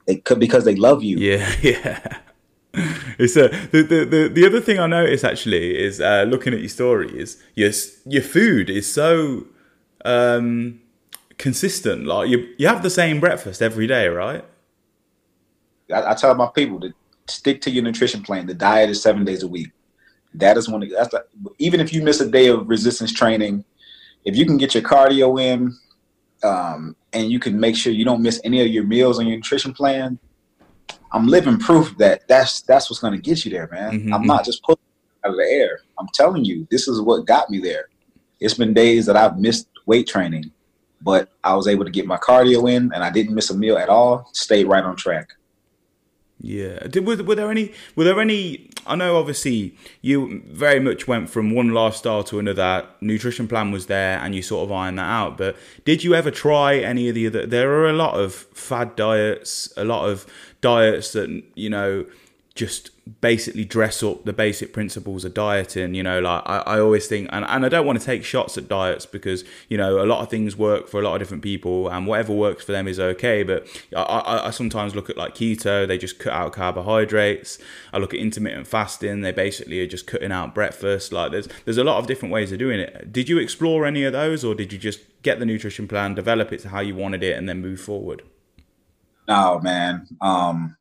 They could because they love you. Yeah, yeah. It's a, the, the, the, the other thing I noticed actually is uh, looking at your story is your, your food is so um, consistent. Like you, you have the same breakfast every day, right? I, I tell my people to stick to your nutrition plan. The diet is seven days a week. That is one. Of, that's the, even if you miss a day of resistance training, if you can get your cardio in, um, and you can make sure you don't miss any of your meals on your nutrition plan, I'm living proof that that's that's what's going to get you there, man. Mm-hmm. I'm not just pulling out of the air. I'm telling you, this is what got me there. It's been days that I've missed weight training, but I was able to get my cardio in, and I didn't miss a meal at all. Stayed right on track. Yeah. Did, were, were there any? Were there any? I know, obviously, you very much went from one lifestyle to another. Nutrition plan was there, and you sort of ironed that out. But did you ever try any of the other? There are a lot of fad diets, a lot of diets that you know just basically dress up the basic principles of dieting you know like i, I always think and, and i don't want to take shots at diets because you know a lot of things work for a lot of different people and whatever works for them is okay but I, I, I sometimes look at like keto they just cut out carbohydrates. I look at intermittent fasting they basically are just cutting out breakfast. Like there's there's a lot of different ways of doing it. Did you explore any of those or did you just get the nutrition plan develop it to how you wanted it and then move forward? No man. Um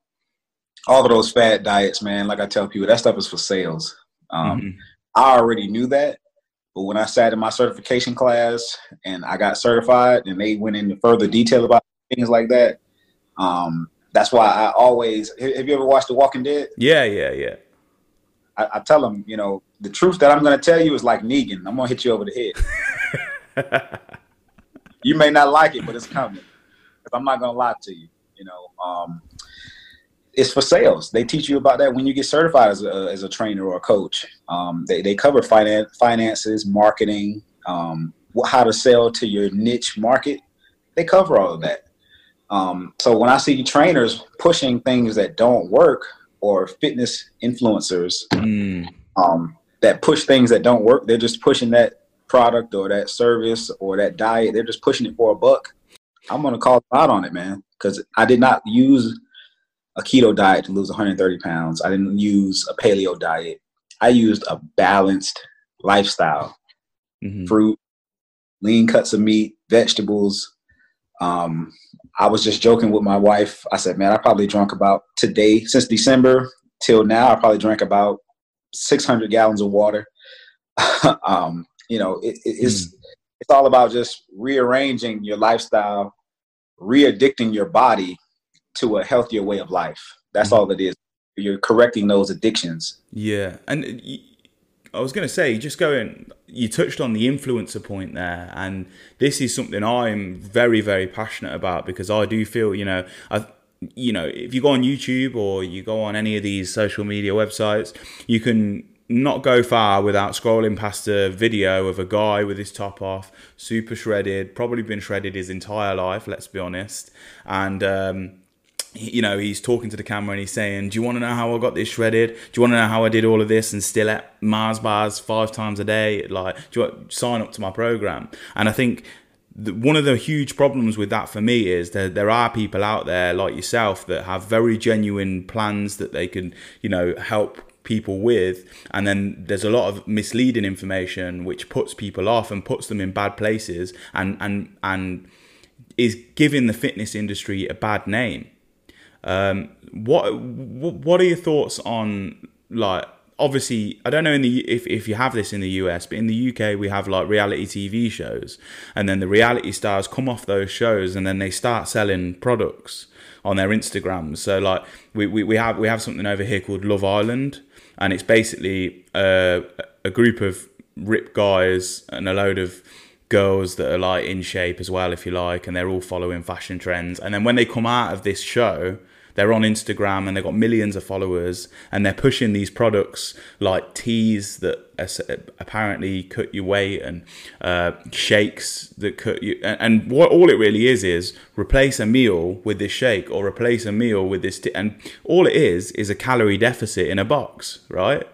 all of those fat diets, man, like I tell people, that stuff is for sales. Um, mm-hmm. I already knew that, but when I sat in my certification class and I got certified, and they went into further detail about things like that, um, that's why I always. Have you ever watched The Walking Dead? Yeah, yeah, yeah. I, I tell them, you know, the truth that I'm going to tell you is like Negan. I'm going to hit you over the head. you may not like it, but it's coming. Because I'm not going to lie to you. You know, um, it's for sales. They teach you about that when you get certified as a, as a trainer or a coach. Um, they, they cover finance, finances, marketing, um, how to sell to your niche market. They cover all of that. Um, so when I see trainers pushing things that don't work or fitness influencers mm. that push things that don't work, they're just pushing that product or that service or that diet. They're just pushing it for a buck. I'm going to call out on it, man, because I did not use a keto diet to lose 130 pounds. I didn't use a paleo diet. I used a balanced lifestyle, mm-hmm. fruit, lean cuts of meat, vegetables. Um, I was just joking with my wife. I said, man, I probably drank about today, since December till now, I probably drank about 600 gallons of water. um, you know, it, it's, mm. it's all about just rearranging your lifestyle, re-addicting your body to a healthier way of life. That's mm. all it is. You're correcting those addictions. Yeah. And I was going to say, just going, you touched on the influencer point there, and this is something I'm very, very passionate about because I do feel, you know, I, you know, if you go on YouTube or you go on any of these social media websites, you can not go far without scrolling past a video of a guy with his top off, super shredded, probably been shredded his entire life, let's be honest, and um, you know, he's talking to the camera and he's saying, "Do you want to know how I got this shredded? Do you want to know how I did all of this and still at Mars bars five times a day? Like, do you want, sign up to my program?" And I think one of the huge problems with that for me is that there are people out there like yourself that have very genuine plans that they can, you know, help people with and then there's a lot of misleading information which puts people off and puts them in bad places and and and is giving the fitness industry a bad name um, what what are your thoughts on like obviously I don't know in the if if you have this in the US, but in the UK we have like reality TV shows, and then the reality stars come off those shows and then they start selling products on their Instagrams. So like we, we, we have we have something over here called Love Island, and it's basically a, a group of rip guys and a load of girls that are like in shape as well, if you like, and they're all following fashion trends. And then when they come out of this show, they're on Instagram and they've got millions of followers and they're pushing these products like teas that apparently cut your weight and uh, shakes that cut you. And, what all it really is is replace a meal with this shake or replace a meal with this. T- and all it is is a calorie deficit in a box, right?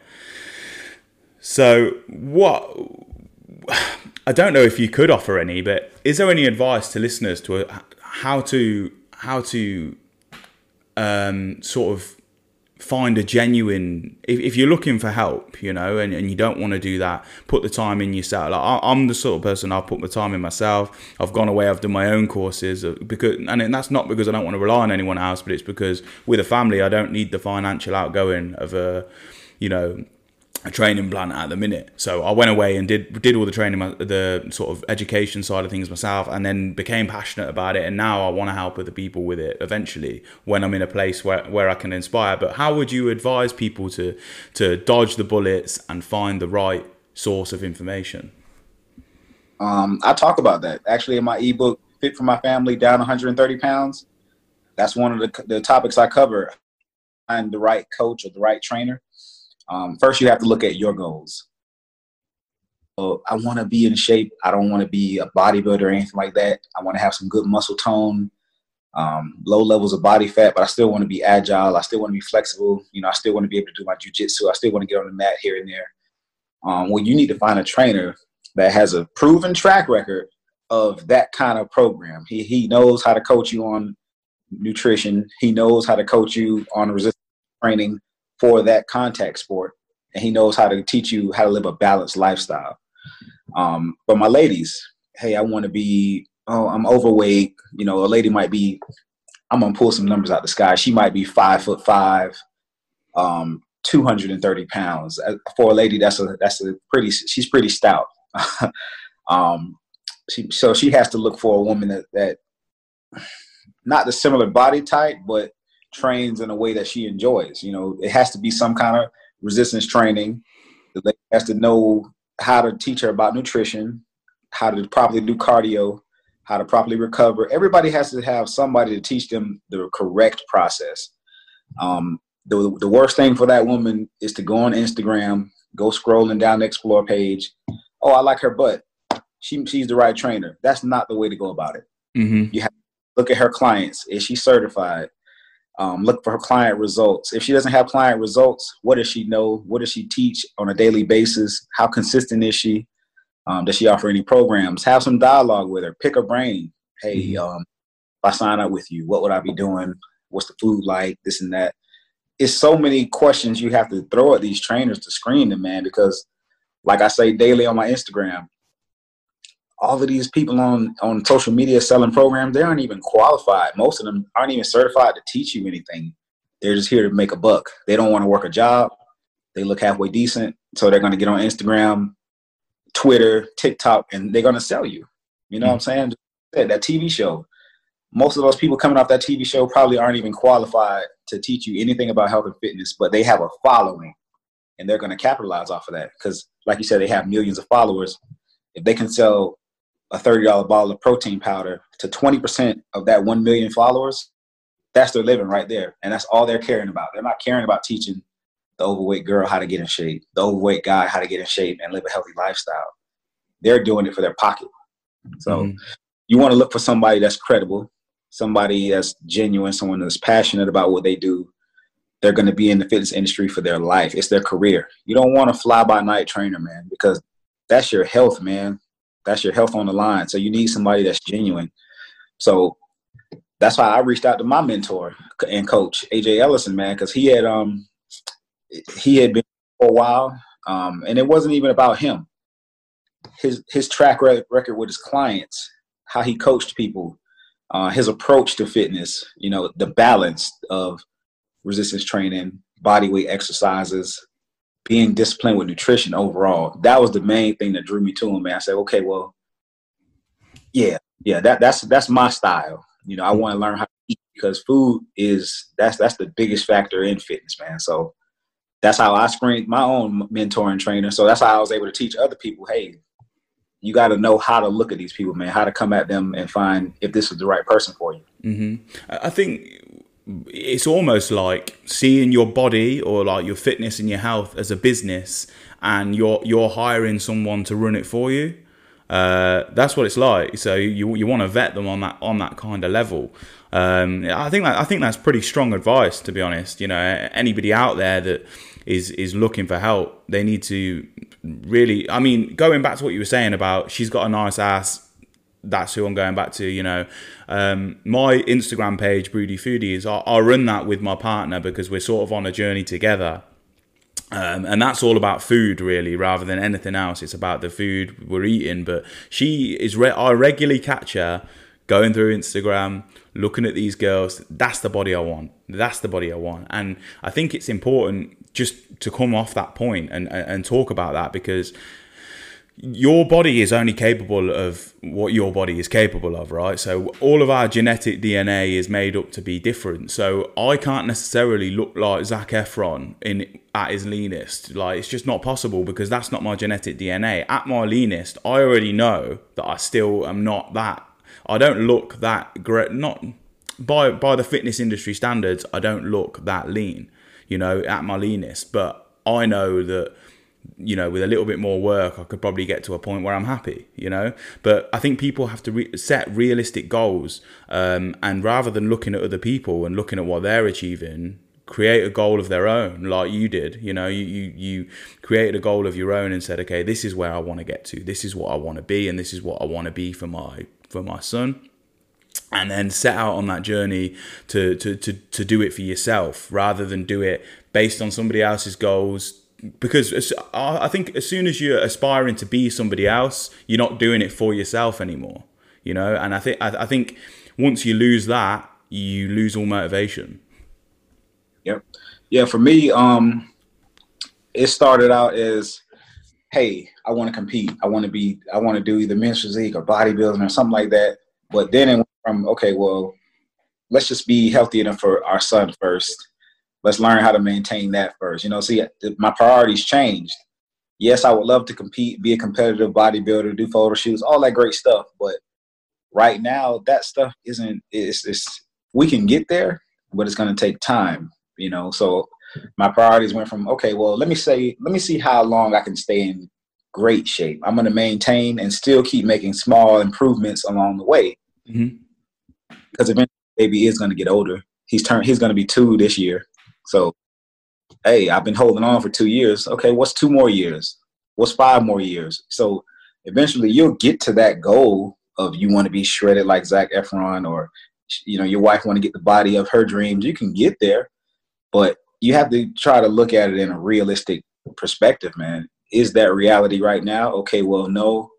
So what? I don't know if you could offer any, but is there any advice to listeners to how to how to um, sort of find a genuine if, if you're looking for help you know and, and you don't want to do that put the time in yourself. Like I, am the sort of person i've put my time in myself. I've gone away i've done my own courses uh, because and that's not because i don't want to rely on anyone else but it's because with a family i don't need the financial outgoing of a you know a training plan at the minute. So I went away and did did all the training, the sort of education side of things myself, and then became passionate about it. And now I want to help other people with it eventually when I'm in a place where, where I can inspire. But how would you advise people to to dodge the bullets and find the right source of information? Um, I talk about that actually in my ebook, "Fit for My Family: Down 130 Pounds." That's one of the the topics I cover. Find the right coach or the right trainer um, first, you have to look at your goals. So I want to be in shape. I don't want to be a bodybuilder or anything like that. I want to have some good muscle tone, um, low levels of body fat, but I still want to be agile. I still want to be flexible. You know, I still want to be able to do my jujitsu. I still want to get on the mat here and there. Um, well, you need to find a trainer that has a proven track record of that kind of program. He he knows how to coach you on nutrition. He knows how to coach you on resistance training for that contact sport, and he knows how to teach you how to live a balanced lifestyle. Um, but my ladies, hey, I want to be. Oh, I'm overweight. You know, a lady might be. I'm gonna pull some numbers out the sky. She might be five foot five, um, 230 pounds. Uh, for a lady, that's a that's a pretty. She's pretty stout. um, she, so she has to look for a woman that that not the similar body type, but trains in a way that she enjoys. You know, it has to be some kind of resistance training. The lady has to know how to teach her about nutrition, how to properly do cardio, how to properly recover. Everybody has to have somebody to teach them the correct process. Um, the, the worst thing for that woman is to go on Instagram, go scrolling down the explore page. Oh, I like her butt. She, she's the right trainer. That's not the way to go about it. Mm-hmm. You have to look at her clients. Is she certified? Um, look for her client results. If she doesn't have client results, what does she know? What does she teach on a daily basis? How consistent is she? Um, does she offer any programs? Have some dialogue with her. Pick her brain. Hey, mm-hmm. um, if I sign up with you, what would I be doing? What's the food like? This and that. It's so many questions you have to throw at these trainers to screen them, man. Because, like I say daily on my Instagram, all of these people on on social media selling programs, they aren't even qualified. Most of them aren't even certified to teach you anything. They're just here to make a buck. They don't want to work a job. They look halfway decent, so they're going to get on Instagram, Twitter, TikTok, and they're going to sell you. You know mm-hmm. what I'm saying? That TV show. Most of those people coming off that TV show probably aren't even qualified to teach you anything about health and fitness, but they have a following, and they're going to capitalize off of that because, like you said, they have millions of followers. If they can sell a $30 bottle of protein powder to 20% of that 1 million followers, that's their living right there. And that's all they're caring about. They're not caring about teaching the overweight girl how to get in shape, the overweight guy how to get in shape and live a healthy lifestyle. They're doing it for their pocket. So mm-hmm. you want to look for somebody that's credible, somebody that's genuine, someone that's passionate about what they do. They're going to be in the fitness industry for their life. It's their career. You don't want a fly by night trainer, man, because that's your health, man that's your health on the line. So you need somebody that's genuine. So that's why I reached out to my mentor and coach AJ Ellison, man, because he had um he had been for a while, um, and it wasn't even about him. His his track record with his clients, how he coached people, uh, his approach to fitness, you know, the balance of resistance training, body weight exercises, being disciplined with nutrition overall. That was the main thing that drew me to him. Man, I said, okay, well, yeah, yeah, that that's that's my style. You know, I want to learn how to eat because food is that's that's the biggest factor in fitness, man. So that's how I screened my own mentor and trainer. So that's how I was able to teach other people, hey, you got to know how to look at these people, man, how to come at them and find if this is the right person for you. Mm-hmm. I think it's almost like seeing your body or like your fitness and your health as a business and you're you're hiring someone to run it for you. Uh, that's what it's like. So you you want to vet them on that on that kind of level. Um, I think that, I think that's pretty strong advice to be honest. You know anybody out there that is is looking for help they need to really I mean going back to what you were saying about she's got a nice ass that's who I'm going back to. You know, um, my Instagram page, Broody Foodies, I, I run that with my partner because we're sort of on a journey together. Um, and that's all about food, really, rather than anything else. It's about the food we're eating. But she is, re- I regularly catch her going through Instagram, looking at these girls. That's the body I want. That's the body I want. And I think it's important just to come off that point and, and, and talk about that because your body is only capable of what your body is capable of, right? So all of our genetic DNA is made up to be different. So I can't necessarily look like Zac Efron in at his leanest. Like it's just not possible because that's not my genetic DNA. At my leanest, I already know that I still am not that. I don't look that great. Not by by the fitness industry standards, I don't look that lean. You know, at my leanest, but I know that you know, with a little bit more work, I could probably get to a point where I'm happy, you know. But I think people have to re- set realistic goals, um, and rather than looking at other people and looking at what they're achieving, create a goal of their own, like you did. You know, you you you created a goal of your own and said, okay, this is where I want to get to. This is what I want to be, and this is what I want to be for my for my son and then set out on that journey to, to, to, to do it for yourself rather than do it based on somebody else's goals because I think as soon as you're aspiring to be somebody else, you're not doing it for yourself anymore. You know, and I think I think once you lose that, you lose all motivation. Yep. Yeah. For me, um, it started out as, hey, I want to compete. I want to be. I want to do either men's physique or bodybuilding or something like that. But then it went from okay, well, let's just be healthy enough for our son first let's learn how to maintain that first. You know, see, my priorities changed. Yes, I would love to compete, be a competitive bodybuilder, do photo shoots, all that great stuff. But right now, that stuff isn't. It's, it's we can get there, but it's going to take time. You know, so my priorities went from okay, well, let me say, let me see how long I can stay in great shape. I'm going to maintain and still keep making small improvements along the way. Mm-hmm. Because eventually, baby is going to get older. He's turned. He's going to be two this year. So, hey, I've been holding on for two years. Okay, what's two more years? What's five more years? So eventually you'll get to that goal of you want to be shredded like Zac Efron or you know your wife want to get the body of her dreams. You can get there, but you have to try to look at it in a realistic perspective, man. Is that reality right now? Okay, well, no.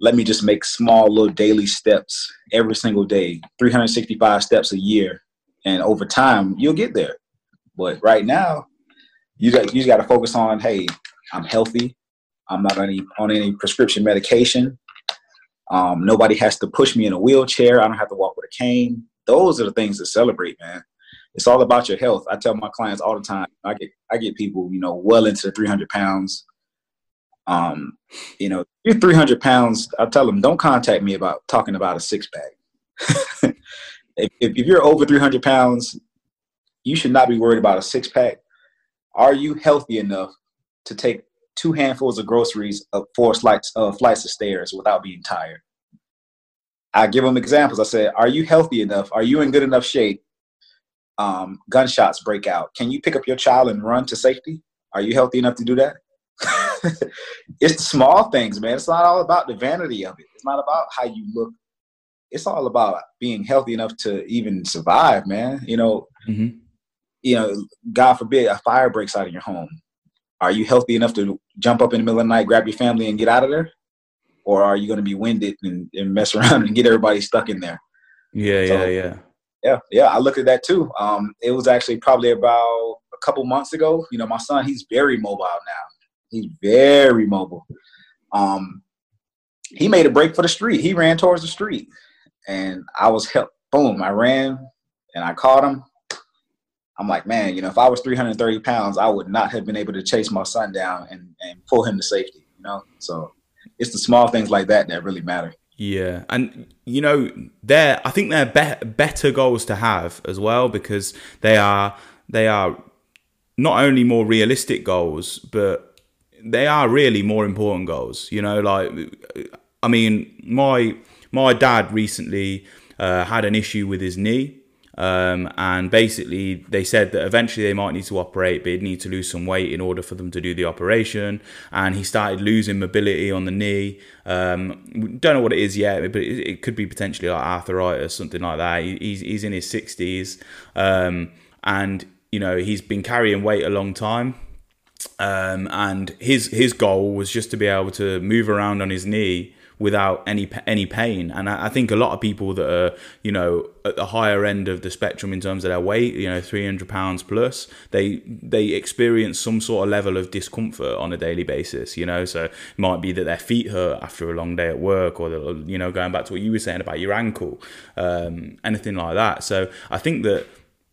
let me just make small little daily steps every single day, 365 steps a year. And over time, you'll get there. But right now, you got you got to focus on, hey, I'm healthy. I'm not on any on any prescription medication. Um, nobody has to push me in a wheelchair. I don't have to walk with a cane. Those are the things to celebrate, man. It's all about your health. I tell my clients all the time. I get I get people, you know, well into 300 pounds. Um, you know, you're 300 pounds. I tell them, don't contact me about talking about a six pack. if, if you're over 300 pounds, you should not be worried about a six pack. Are you healthy enough to take two handfuls of groceries up four flights, uh, flights of stairs without being tired? I give them examples. I said, Are you healthy enough? Are you in good enough shape? Um, gunshots break out. Can you pick up your child and run to safety? Are you healthy enough to do that? it's the small things, man. It's not all about the vanity of it. It's not about how you look. It's all about being healthy enough to even survive, man. You know, mm-hmm. You know, God forbid a fire breaks out in your home. Are you healthy enough to jump up in the middle of the night, grab your family, and get out of there? Or are you going to be winded and, and mess around and get everybody stuck in there? Yeah, so, yeah, yeah. Yeah, yeah. I looked at that too. Um, it was actually probably about a couple months ago. You know, my son, he's very mobile now He's very mobile. Um, he made a break for the street. He ran towards the street, and I was helped. Boom! I ran and I caught him. I'm like, man, you know, if I was 330 pounds, I would not have been able to chase my son down and, and pull him to safety. You know, so it's the small things like that that really matter. Yeah, and you know, they're I think they're be- better goals to have as well because they are they are not only more realistic goals, but they are really more important goals. You know, like I mean, my my dad recently uh, had an issue with his knee. Um, and basically, they said that eventually they might need to operate, but he'd need to lose some weight in order for them to do the operation. And he started losing mobility on the knee. Um, don't know what it is yet, but it, it, could be potentially like arthritis, something like that. He, he's, he's in his 60s. Um, and, you know, he's been carrying weight a long time. Um, and his his goal was just to be able to move around on his knee without any any pain. And I, I, think a lot of people that are you know at the higher end of the spectrum in terms of their weight, you know, three hundred pounds plus, they they experience some sort of level of discomfort on a daily basis. You know, so it might be that their feet hurt after a long day at work, or you know, going back to what you were saying about your ankle, um, anything like that. So I think that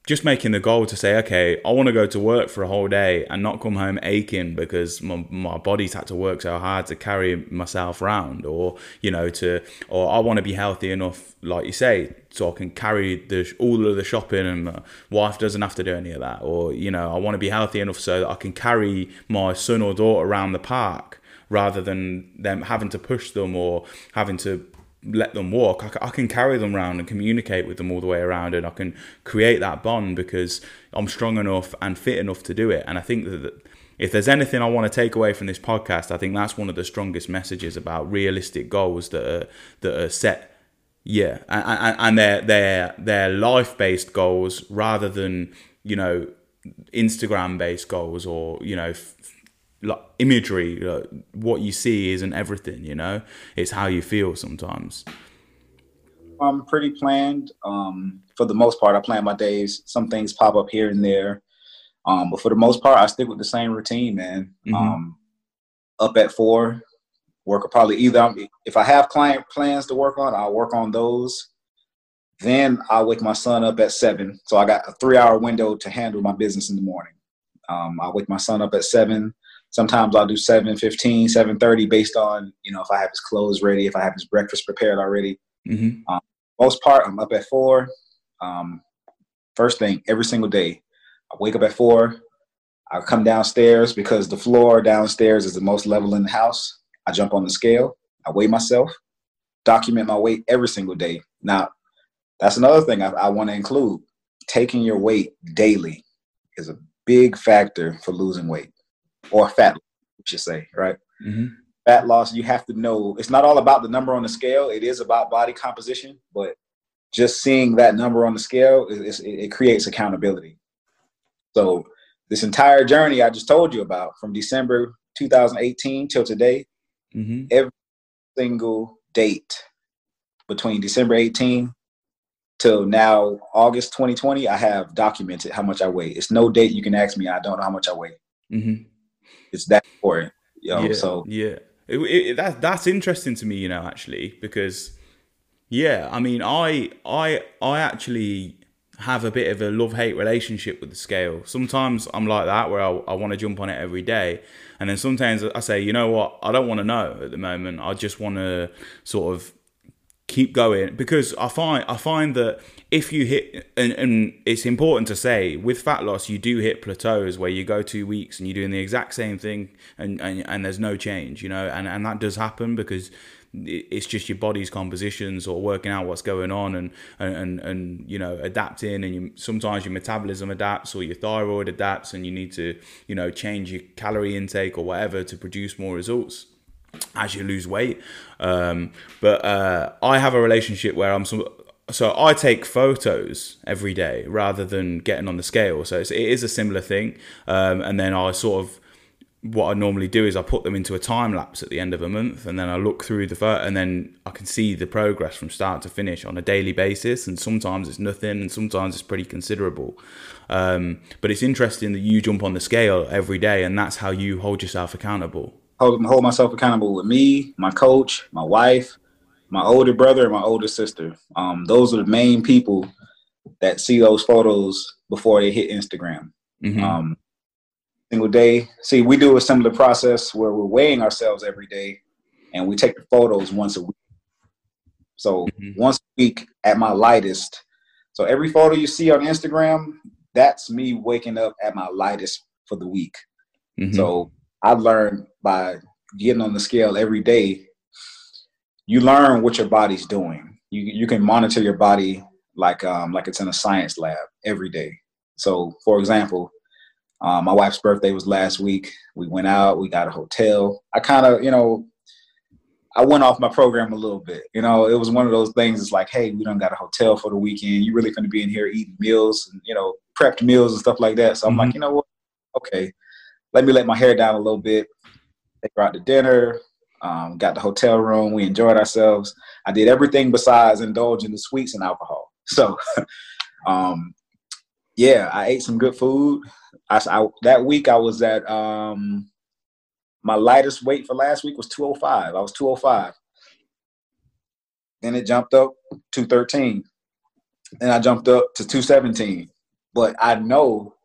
just making the goal to say, okay, I want to go to work for a whole day and not come home aching because my, my body's had to work so hard to carry myself around, or you know, to or I want to be healthy enough, like you say, so I can carry the all of the shopping and my wife doesn't have to do any of that, or you know, I want to be healthy enough so that I can carry my son or daughter around the park rather than them having to push them or having to let them walk. I, I, can carry them around and communicate with them all the way around, and I can create that bond because I'm strong enough and fit enough to do it. And I think that if there's anything I want to take away from this podcast, I think that's one of the strongest messages about realistic goals that are that are set. Yeah, and, and they're they're they're life based goals rather than you know Instagram based goals or you know like imagery like, what you see isn't everything you know? It's how you feel sometimes. I'm pretty planned um, for the most part i plan my days. Some things pop up here and there um, but for the most part i stick with the same routine man. Mm-hmm. um, up at four work probably either if i have client plans to work on i'll work on those. Then i'll wake my son up at seven so i got a three hour window to handle my business in the morning. Um, i'll wake my son up at seven Sometimes I'll do 7 15, 7 30 based on, you know, if I have his clothes ready, if I have his breakfast prepared already. Mm-hmm. Um, most part, I'm up at four. Um, first thing, every single day, I wake up at four. I come downstairs because the floor downstairs is the most level in the house. I jump on the scale. I weigh myself, document my weight every single day. Now, that's another thing I, I want to include. Taking your weight daily is a big factor for losing weight or fat, we should say, right? Mm-hmm. Fat loss, you have to know it's not all about the number on the scale. It is about body composition, but just seeing that number on the scale, it, it creates accountability. So this entire journey I just told you about, from December 2018 till today, mm-hmm. every single date between December 18 till now August 2020, I have documented how much I weigh. It's no date you can ask me. I don't know how much I weigh. Mm-hmm. It's that important. You know? yeah, So yeah, it, it, that that's interesting to me, you know, actually, because yeah, I mean, I I I actually have a bit of a love hate relationship with the scale. Sometimes I'm like that, where I, I want to jump on it every day, and then sometimes I say, you know what, I don't want to know at the moment. I just want to sort of keep going. Because I find I find that if you hit and, and it's important to say with fat loss you do hit plateaus where you go two weeks and you're doing the exact same thing and, and, and there's no change you know and, and that does happen because it's just your body's compositions or working out what's going on and and and, you know adapting and you, sometimes your metabolism adapts or your thyroid adapts and you need to you know change your calorie intake or whatever to produce more results as you lose weight. Um, but uh, I have a relationship where I'm some, so I take photos every day rather than getting on the scale. So it's, it is a similar thing, um, and then I sort of what I normally do is I put them into a time lapse at the end of a month, and then I look through the photo, and then I can see the progress from start to finish on a daily basis. And sometimes it's nothing, and sometimes it's pretty considerable. Um, but it's interesting that you jump on the scale every day, and that's how you hold yourself accountable hold, hold myself accountable with me, my coach, my wife, my older brother, and my older sister. Um, those are the main people that see those photos before they hit Instagram. Mm-hmm. Um, single day. See, we do a similar process where we're weighing ourselves every day, and we take the photos once a week. So mm-hmm. once a week at my lightest. So every photo you see on Instagram, that's me waking up at my lightest for the week. Mm-hmm. So I learned by getting on the scale every day, you learn what your body's doing. You you can monitor your body like um like it's in a science lab every day. So for example, um, my wife's birthday was last week. We went out, we got a hotel. I kind of, you know, I went off my program a little bit. You know, it was one of those things. It's like, hey, we don't got a hotel for the weekend. You really going to be in here eating meals and you know prepped meals and stuff like that. So I'm mm-hmm. like, you know what? Okay, let me let my hair down a little bit. They brought to dinner, um, got the hotel room. We enjoyed ourselves. I did everything besides indulge in the sweets and alcohol. So, um, yeah, I ate some good food. I, I, that week I was at um, my lightest weight for last week was 205. I was 205. Then it jumped up to 213. Then I jumped up to 217. But I know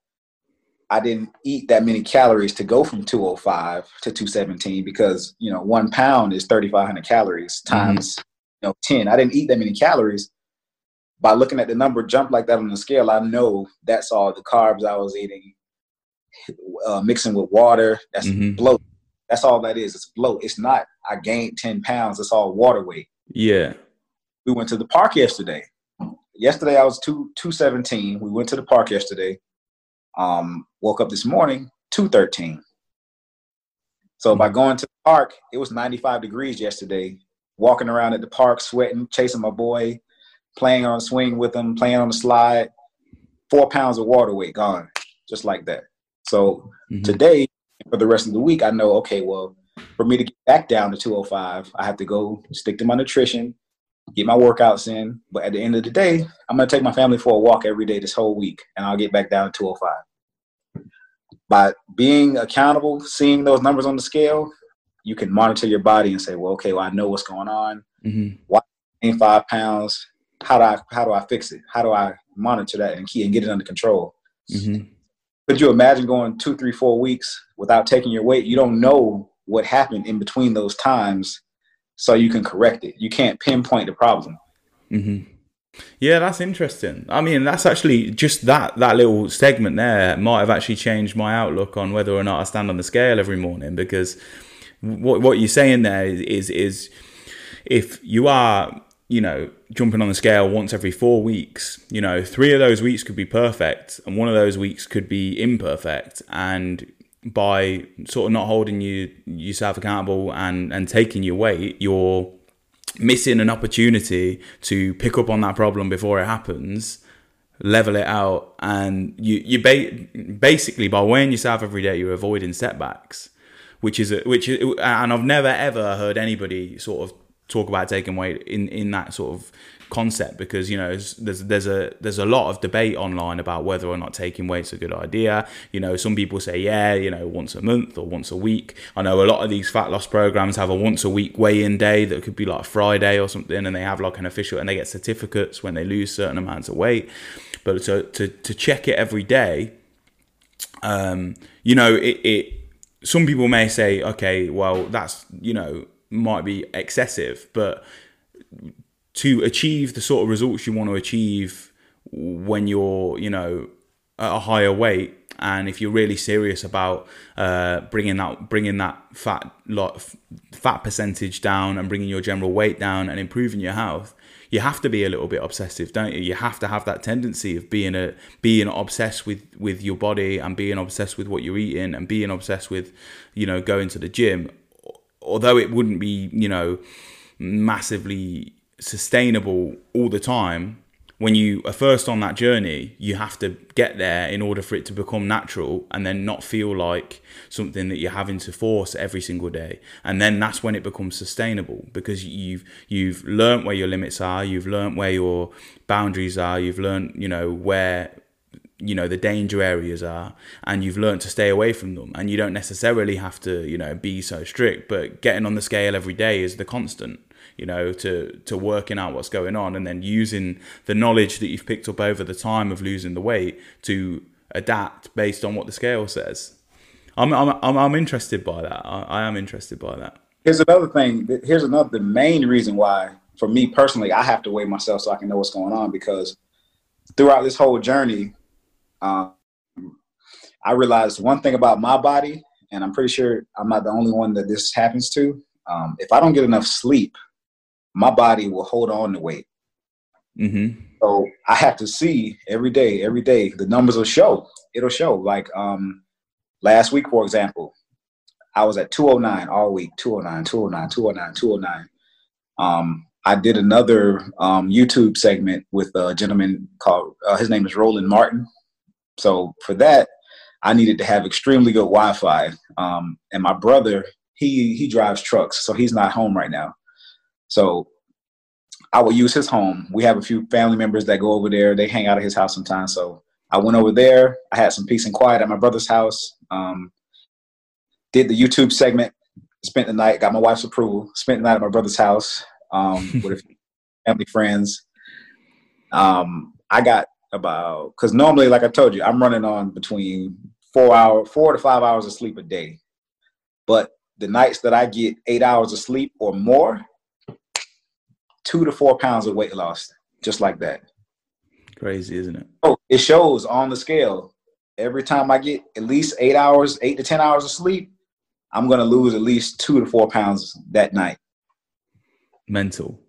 I didn't eat that many calories to go from 205 to 217 because you know one pound is 3,500 calories mm-hmm. times mm-hmm. you know 10. I didn't eat that many calories. By looking at the number jump like that on the scale, I know that's all the carbs I was eating, uh, mixing with water. That's mm-hmm. bloat. That's all that is. It's bloat. It's not. I gained 10 pounds. It's all water weight. Yeah. We went to the park yesterday. Yesterday I was two 217. We went to the park yesterday um, woke up this morning, 213. So by going to the park, it was 95 degrees yesterday. Walking around at the park, sweating, chasing my boy, playing on a swing with him, playing on the slide. Four pounds of water weight gone, just like that. So mm-hmm. today, for the rest of the week, I know, okay, well, for me to get back down to 205, I have to go stick to my nutrition, get my workouts in. But at the end of the day, I'm going to take my family for a walk every day this whole week, and I'll get back down to 205. By being accountable, seeing those numbers on the scale, you can monitor your body and say, well, okay, well, I know what's going on. Mm-hmm. Why five pounds? How do I how do I fix it? How do I monitor that and key and get it under control? Mm-hmm. Could you imagine going two, three, four weeks without taking your weight? You don't know what happened in between those times so you can correct it. You can't pinpoint the problem. Mm-hmm. Yeah, that's interesting. I mean, that's actually just that that little segment there might have actually changed my outlook on whether or not I stand on the scale every morning because what what you're saying there is is, is if you are you know jumping on the scale once every four weeks you know three of those weeks could be perfect and one of those weeks could be imperfect and by sort of not holding you yourself accountable and and taking your weight, you're missing an opportunity to pick up on that problem before it happens, level it out, and you you ba- basically by weighing yourself every day, you're avoiding setbacks, which is a, which and I've never ever heard anybody sort of talk about taking weight in in that sort of concept because you know there's there's a there's a lot of debate online about whether or not taking weight's a good idea. You know some people say yeah you know once a month or once a week. I know a lot of these fat loss programs have a once a week weigh-in day that could be like friday or something and they have like an official and they get certificates when they lose certain amounts of weight. But to to, to check it every day um you know it, it some people may say okay well that's you know might be excessive, but to achieve the sort of results you want to achieve when you're, you know, at a higher weight, and if you're really serious about uh, bringing that bringing that fat lot fat percentage down and bringing your general weight down and improving your health, you have to be a little bit obsessive, don't you? You have to have that tendency of being a being obsessed with with your body and being obsessed with what you're eating and being obsessed with, you know, going to the gym although it wouldn't be, you know, massively sustainable all the time, when you are first on that journey, you have to get there in order for it to become natural and then not feel like something that you're having to force every single day. And then that's when it becomes sustainable because you've you've learned where your limits are, you've learned where your boundaries are, you've learned, you know, where you know the danger areas are and you've learned to stay away from them and you don't necessarily have to you know be so strict but getting on the scale every day is the constant you know to to working out what's going on and then using the knowledge that you've picked up over the time of losing the weight to adapt based on what the scale says. I'm i'm i'm, I'm interested by that. I, I am interested by that. Here's another thing. Here's another the main reason why for me personally i have to weigh myself so i can know what's going on because throughout this whole journey um, I realized one thing about my body, and I'm pretty sure I'm not the only one that this happens to. Um, if I don't get enough sleep, my body will hold on to weight. Mm-hmm. So I have to see every day, every day, the numbers will show. It'll show. Like um, last week, for example, I was at 209 all week 209, 209, 209, 209. Um, I did another um, YouTube segment with a gentleman called, uh, his name is Roland Martin. So for that, I needed to have extremely good Wi-Fi. Um, and my brother, he he drives trucks, so he's not home right now. So I will use his home. We have a few family members that go over there. They hang out at his house sometimes. So I went over there. I had some peace and quiet at my brother's house. Um, did the YouTube segment. Spent the night. Got my wife's approval. Spent the night at my brother's house um, with a few family friends. Um, I got about because normally, like I told you, I'm running on between four hour, four to five hours of sleep a day. But the nights that I get eight hours of sleep or more, two to four pounds of weight loss, just like that. Crazy, isn't it? Oh, it shows on the scale. Every time I get at least eight hours, eight to ten hours of sleep, I'm gonna lose at least two to four pounds that night. Mental.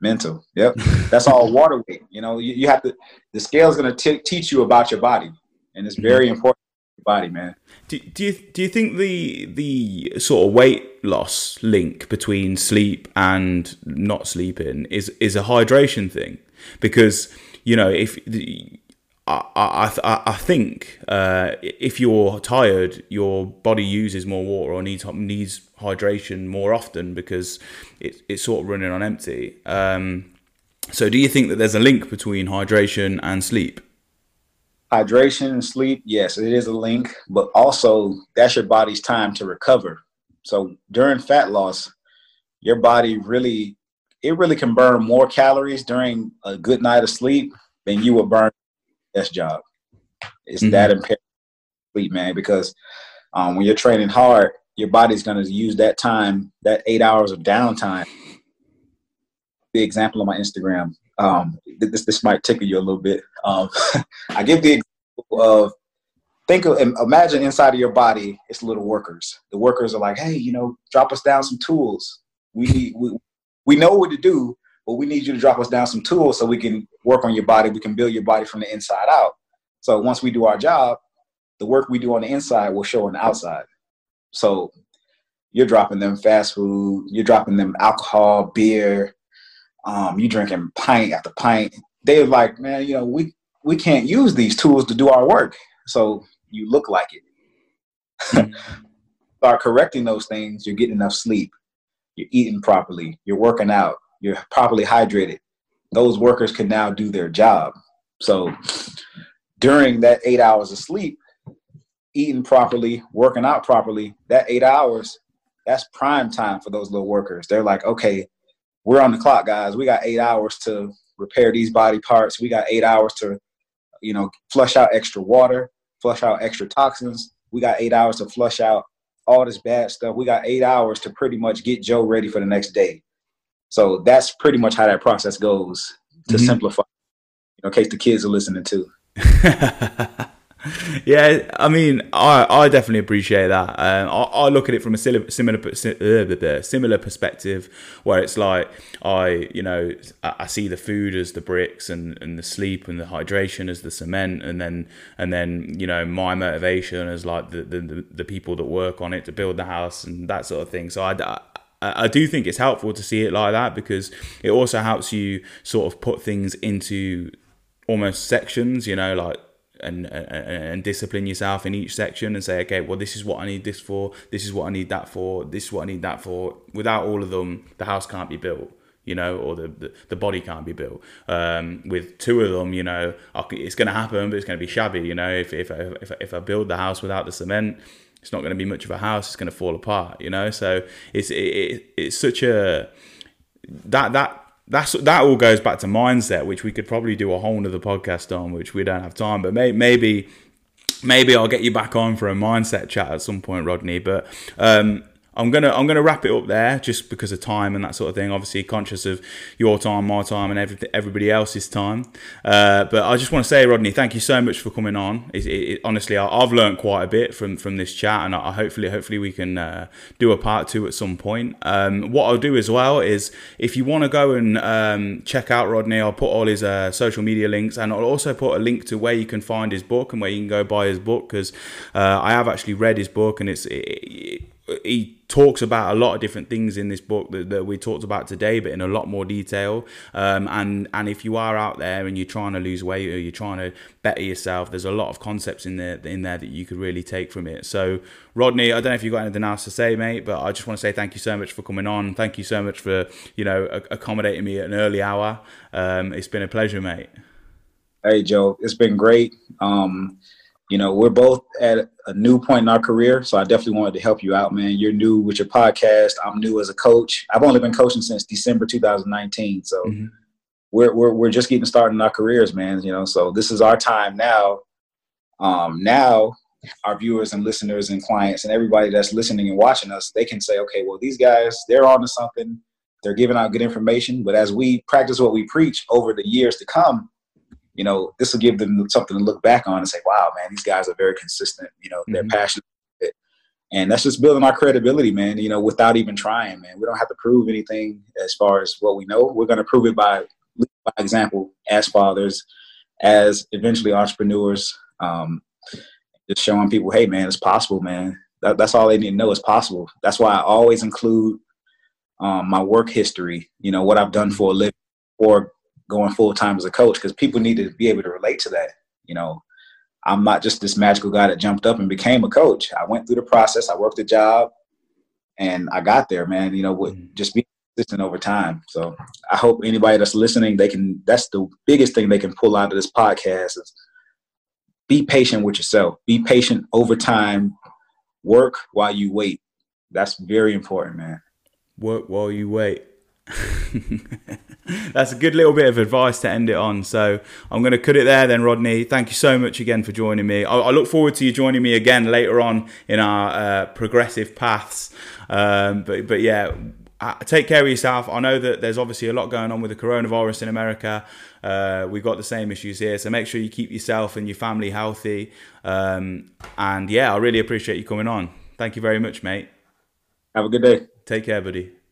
Mental. Yep. That's all water weight. You know, you, you have to, the scale is going to teach you about your body. And it's very mm-hmm. important body, man. Do, you do you think the the sort of weight loss link between sleep and not sleeping is is a hydration thing? Because you know if the, I, I, I think uh, if you're tired, your body uses more water or needs needs hydration more often because it, it's sort of running on empty. Um, so, do you think that there's a link between hydration and sleep? Hydration and sleep, yes, it is a link, but also that's your body's time to recover. So during fat loss, your body really it really can burn more calories during a good night of sleep than you would burn best job. It's mm-hmm. that imperative sleep, man, because um, when you're training hard, your body's going to use that time, that eight hours of downtime. The example on my Instagram, um, this this might tickle you a little bit. Um, I give the example of think of imagine inside of your body it's little workers. The workers are like, hey, you know, drop us down some tools. We we, we know what to do, but we need you to drop us down some tools so we can work on your body. We can build your body from the inside out. So once we do our job, the work we do on the inside will show on the outside. So you're dropping them fast food, you're dropping them alcohol, beer, um, you drinking pint after pint. They're like, man, you know, we we can't use these tools to do our work. So you look like it. Mm-hmm. Start correcting those things. You're getting enough sleep. you're eating properly, you're working out, you're properly hydrated. Those workers can now do their job. So during that eight hours of sleep, eating properly, working out properly, that eight hours, that's prime time for those little workers. They're like, okay, we're on the clock, guys. We got eight hours to repair these body parts. We got eight hours to, you know, flush out extra water, flush out extra toxins. We got eight hours to flush out all this bad stuff. We got eight hours to pretty much get Joe ready for the next day. So that's pretty much how that process goes to mm-hmm. simplify, you know, in case the kids are listening too. yeah, I mean, I, I definitely appreciate that. Um, I, I, look at it from a similar similar similar perspective, where it's like I, you know, I, see the food as the bricks and, and the sleep and the hydration as the cement, and then and then you know my motivation as like the the, the people that work on it to build the house and that sort of thing. So I, I do think it's helpful to see it like that because it also helps you sort of put things into almost sections, you know, like and, and, and discipline yourself in each section and say, okay, well, this is what I need this for, this is what I need that for, this is what I need that for. Without all of them, the house can't be built, you know, or the, the, the body can't be built. Um, with two of them, you know, it's going to happen, but it's going to be shabby, you know. If, if, if, if I build the house without the cement, it's not going to be much of a house, it's going to fall apart, you know. So it's, it, it, it's such a, that, that, that's that all goes back to mindset, which we could probably do a whole nother podcast on, which we don't have time. But may, maybe maybe I'll get you back on for a mindset chat at some point, Rodney. But um, I'm gonna I'm gonna wrap it up there just because of time and that sort of thing. Obviously, conscious of your time, my time, and every, everybody else's time. Uh, but I just want to say, Rodney, thank you so much for coming on. It, it, honestly, I, have learned quite a bit from from this chat, and I, hopefully hopefully we can uh, do a part two at some point. Um, what I'll do as well is if you want to go and um, check out Rodney, I'll put all his uh, social media links, and I'll also put a link to where you can find his book and where you can go buy his book because uh, I have actually read his book, and it's it, he talks about a lot of different things in this book that, that, we talked about today, but in a lot more detail. Um, and and if you are out there and you're trying to lose weight or you're trying to better yourself, there's a lot of concepts in there in there that you could really take from it. So, Rodney, I don't know if you've got anything else to say, mate, but I just want to say thank you so much for coming on. Thank you so much for you know accommodating me at an early hour. Um, it's been a pleasure, mate. Hey, Joe, it's been great. Um, you know, we're both at a new point in our career. So I definitely wanted to help you out, man. You're new with your podcast. I'm new as a coach. I've only been coaching since December 2019. So mm-hmm. we're, we're, we're just getting started in our careers, man. You know, so this is our time now. Um, now our viewers and listeners and clients and everybody that's listening and watching us, they can say, okay, well, these guys, they're on to something. They're giving out good information. But as we practice what we preach over the years to come, you know, this will give them something to look back on and say, wow, man, these guys are very consistent. You know, they're mm-hmm. passionate. And that's just building our credibility, man, you know, without even trying, man. We don't have to prove anything as far as what we know. We're going to prove it by, by example as fathers, as eventually entrepreneurs, um, just showing people, hey, man, it's possible, man. That, that's all they need to know is possible. That's why I always include um, my work history, you know, what I've done for a living or going full time as a coach because people need to be able to relate to that. You know, I'm not just this magical guy that jumped up and became a coach. I went through the process. I worked a job, and I got there, man. You know, with mm-hmm. just being consistent over time. So I hope anybody that's listening, they can. That's the biggest thing they can pull out of this podcast is be patient with yourself. Be patient over time. Work while you wait. That's very important, man. Work while you wait. That's a good little bit of advice to end it on. So I'm going to cut it there then, Rodney. Thank you so much again for joining me. I, I look forward to you joining me again later on in our uh, progressive paths. Um, but but yeah. Uh, take care of yourself. I know that there's obviously a lot going on with the coronavirus in America. Uh, we've got the same issues here, so make sure you keep yourself and your family healthy. Um, and yeah, I really appreciate you coming on. Thank you very much, mate. Have a good day. Take care, buddy.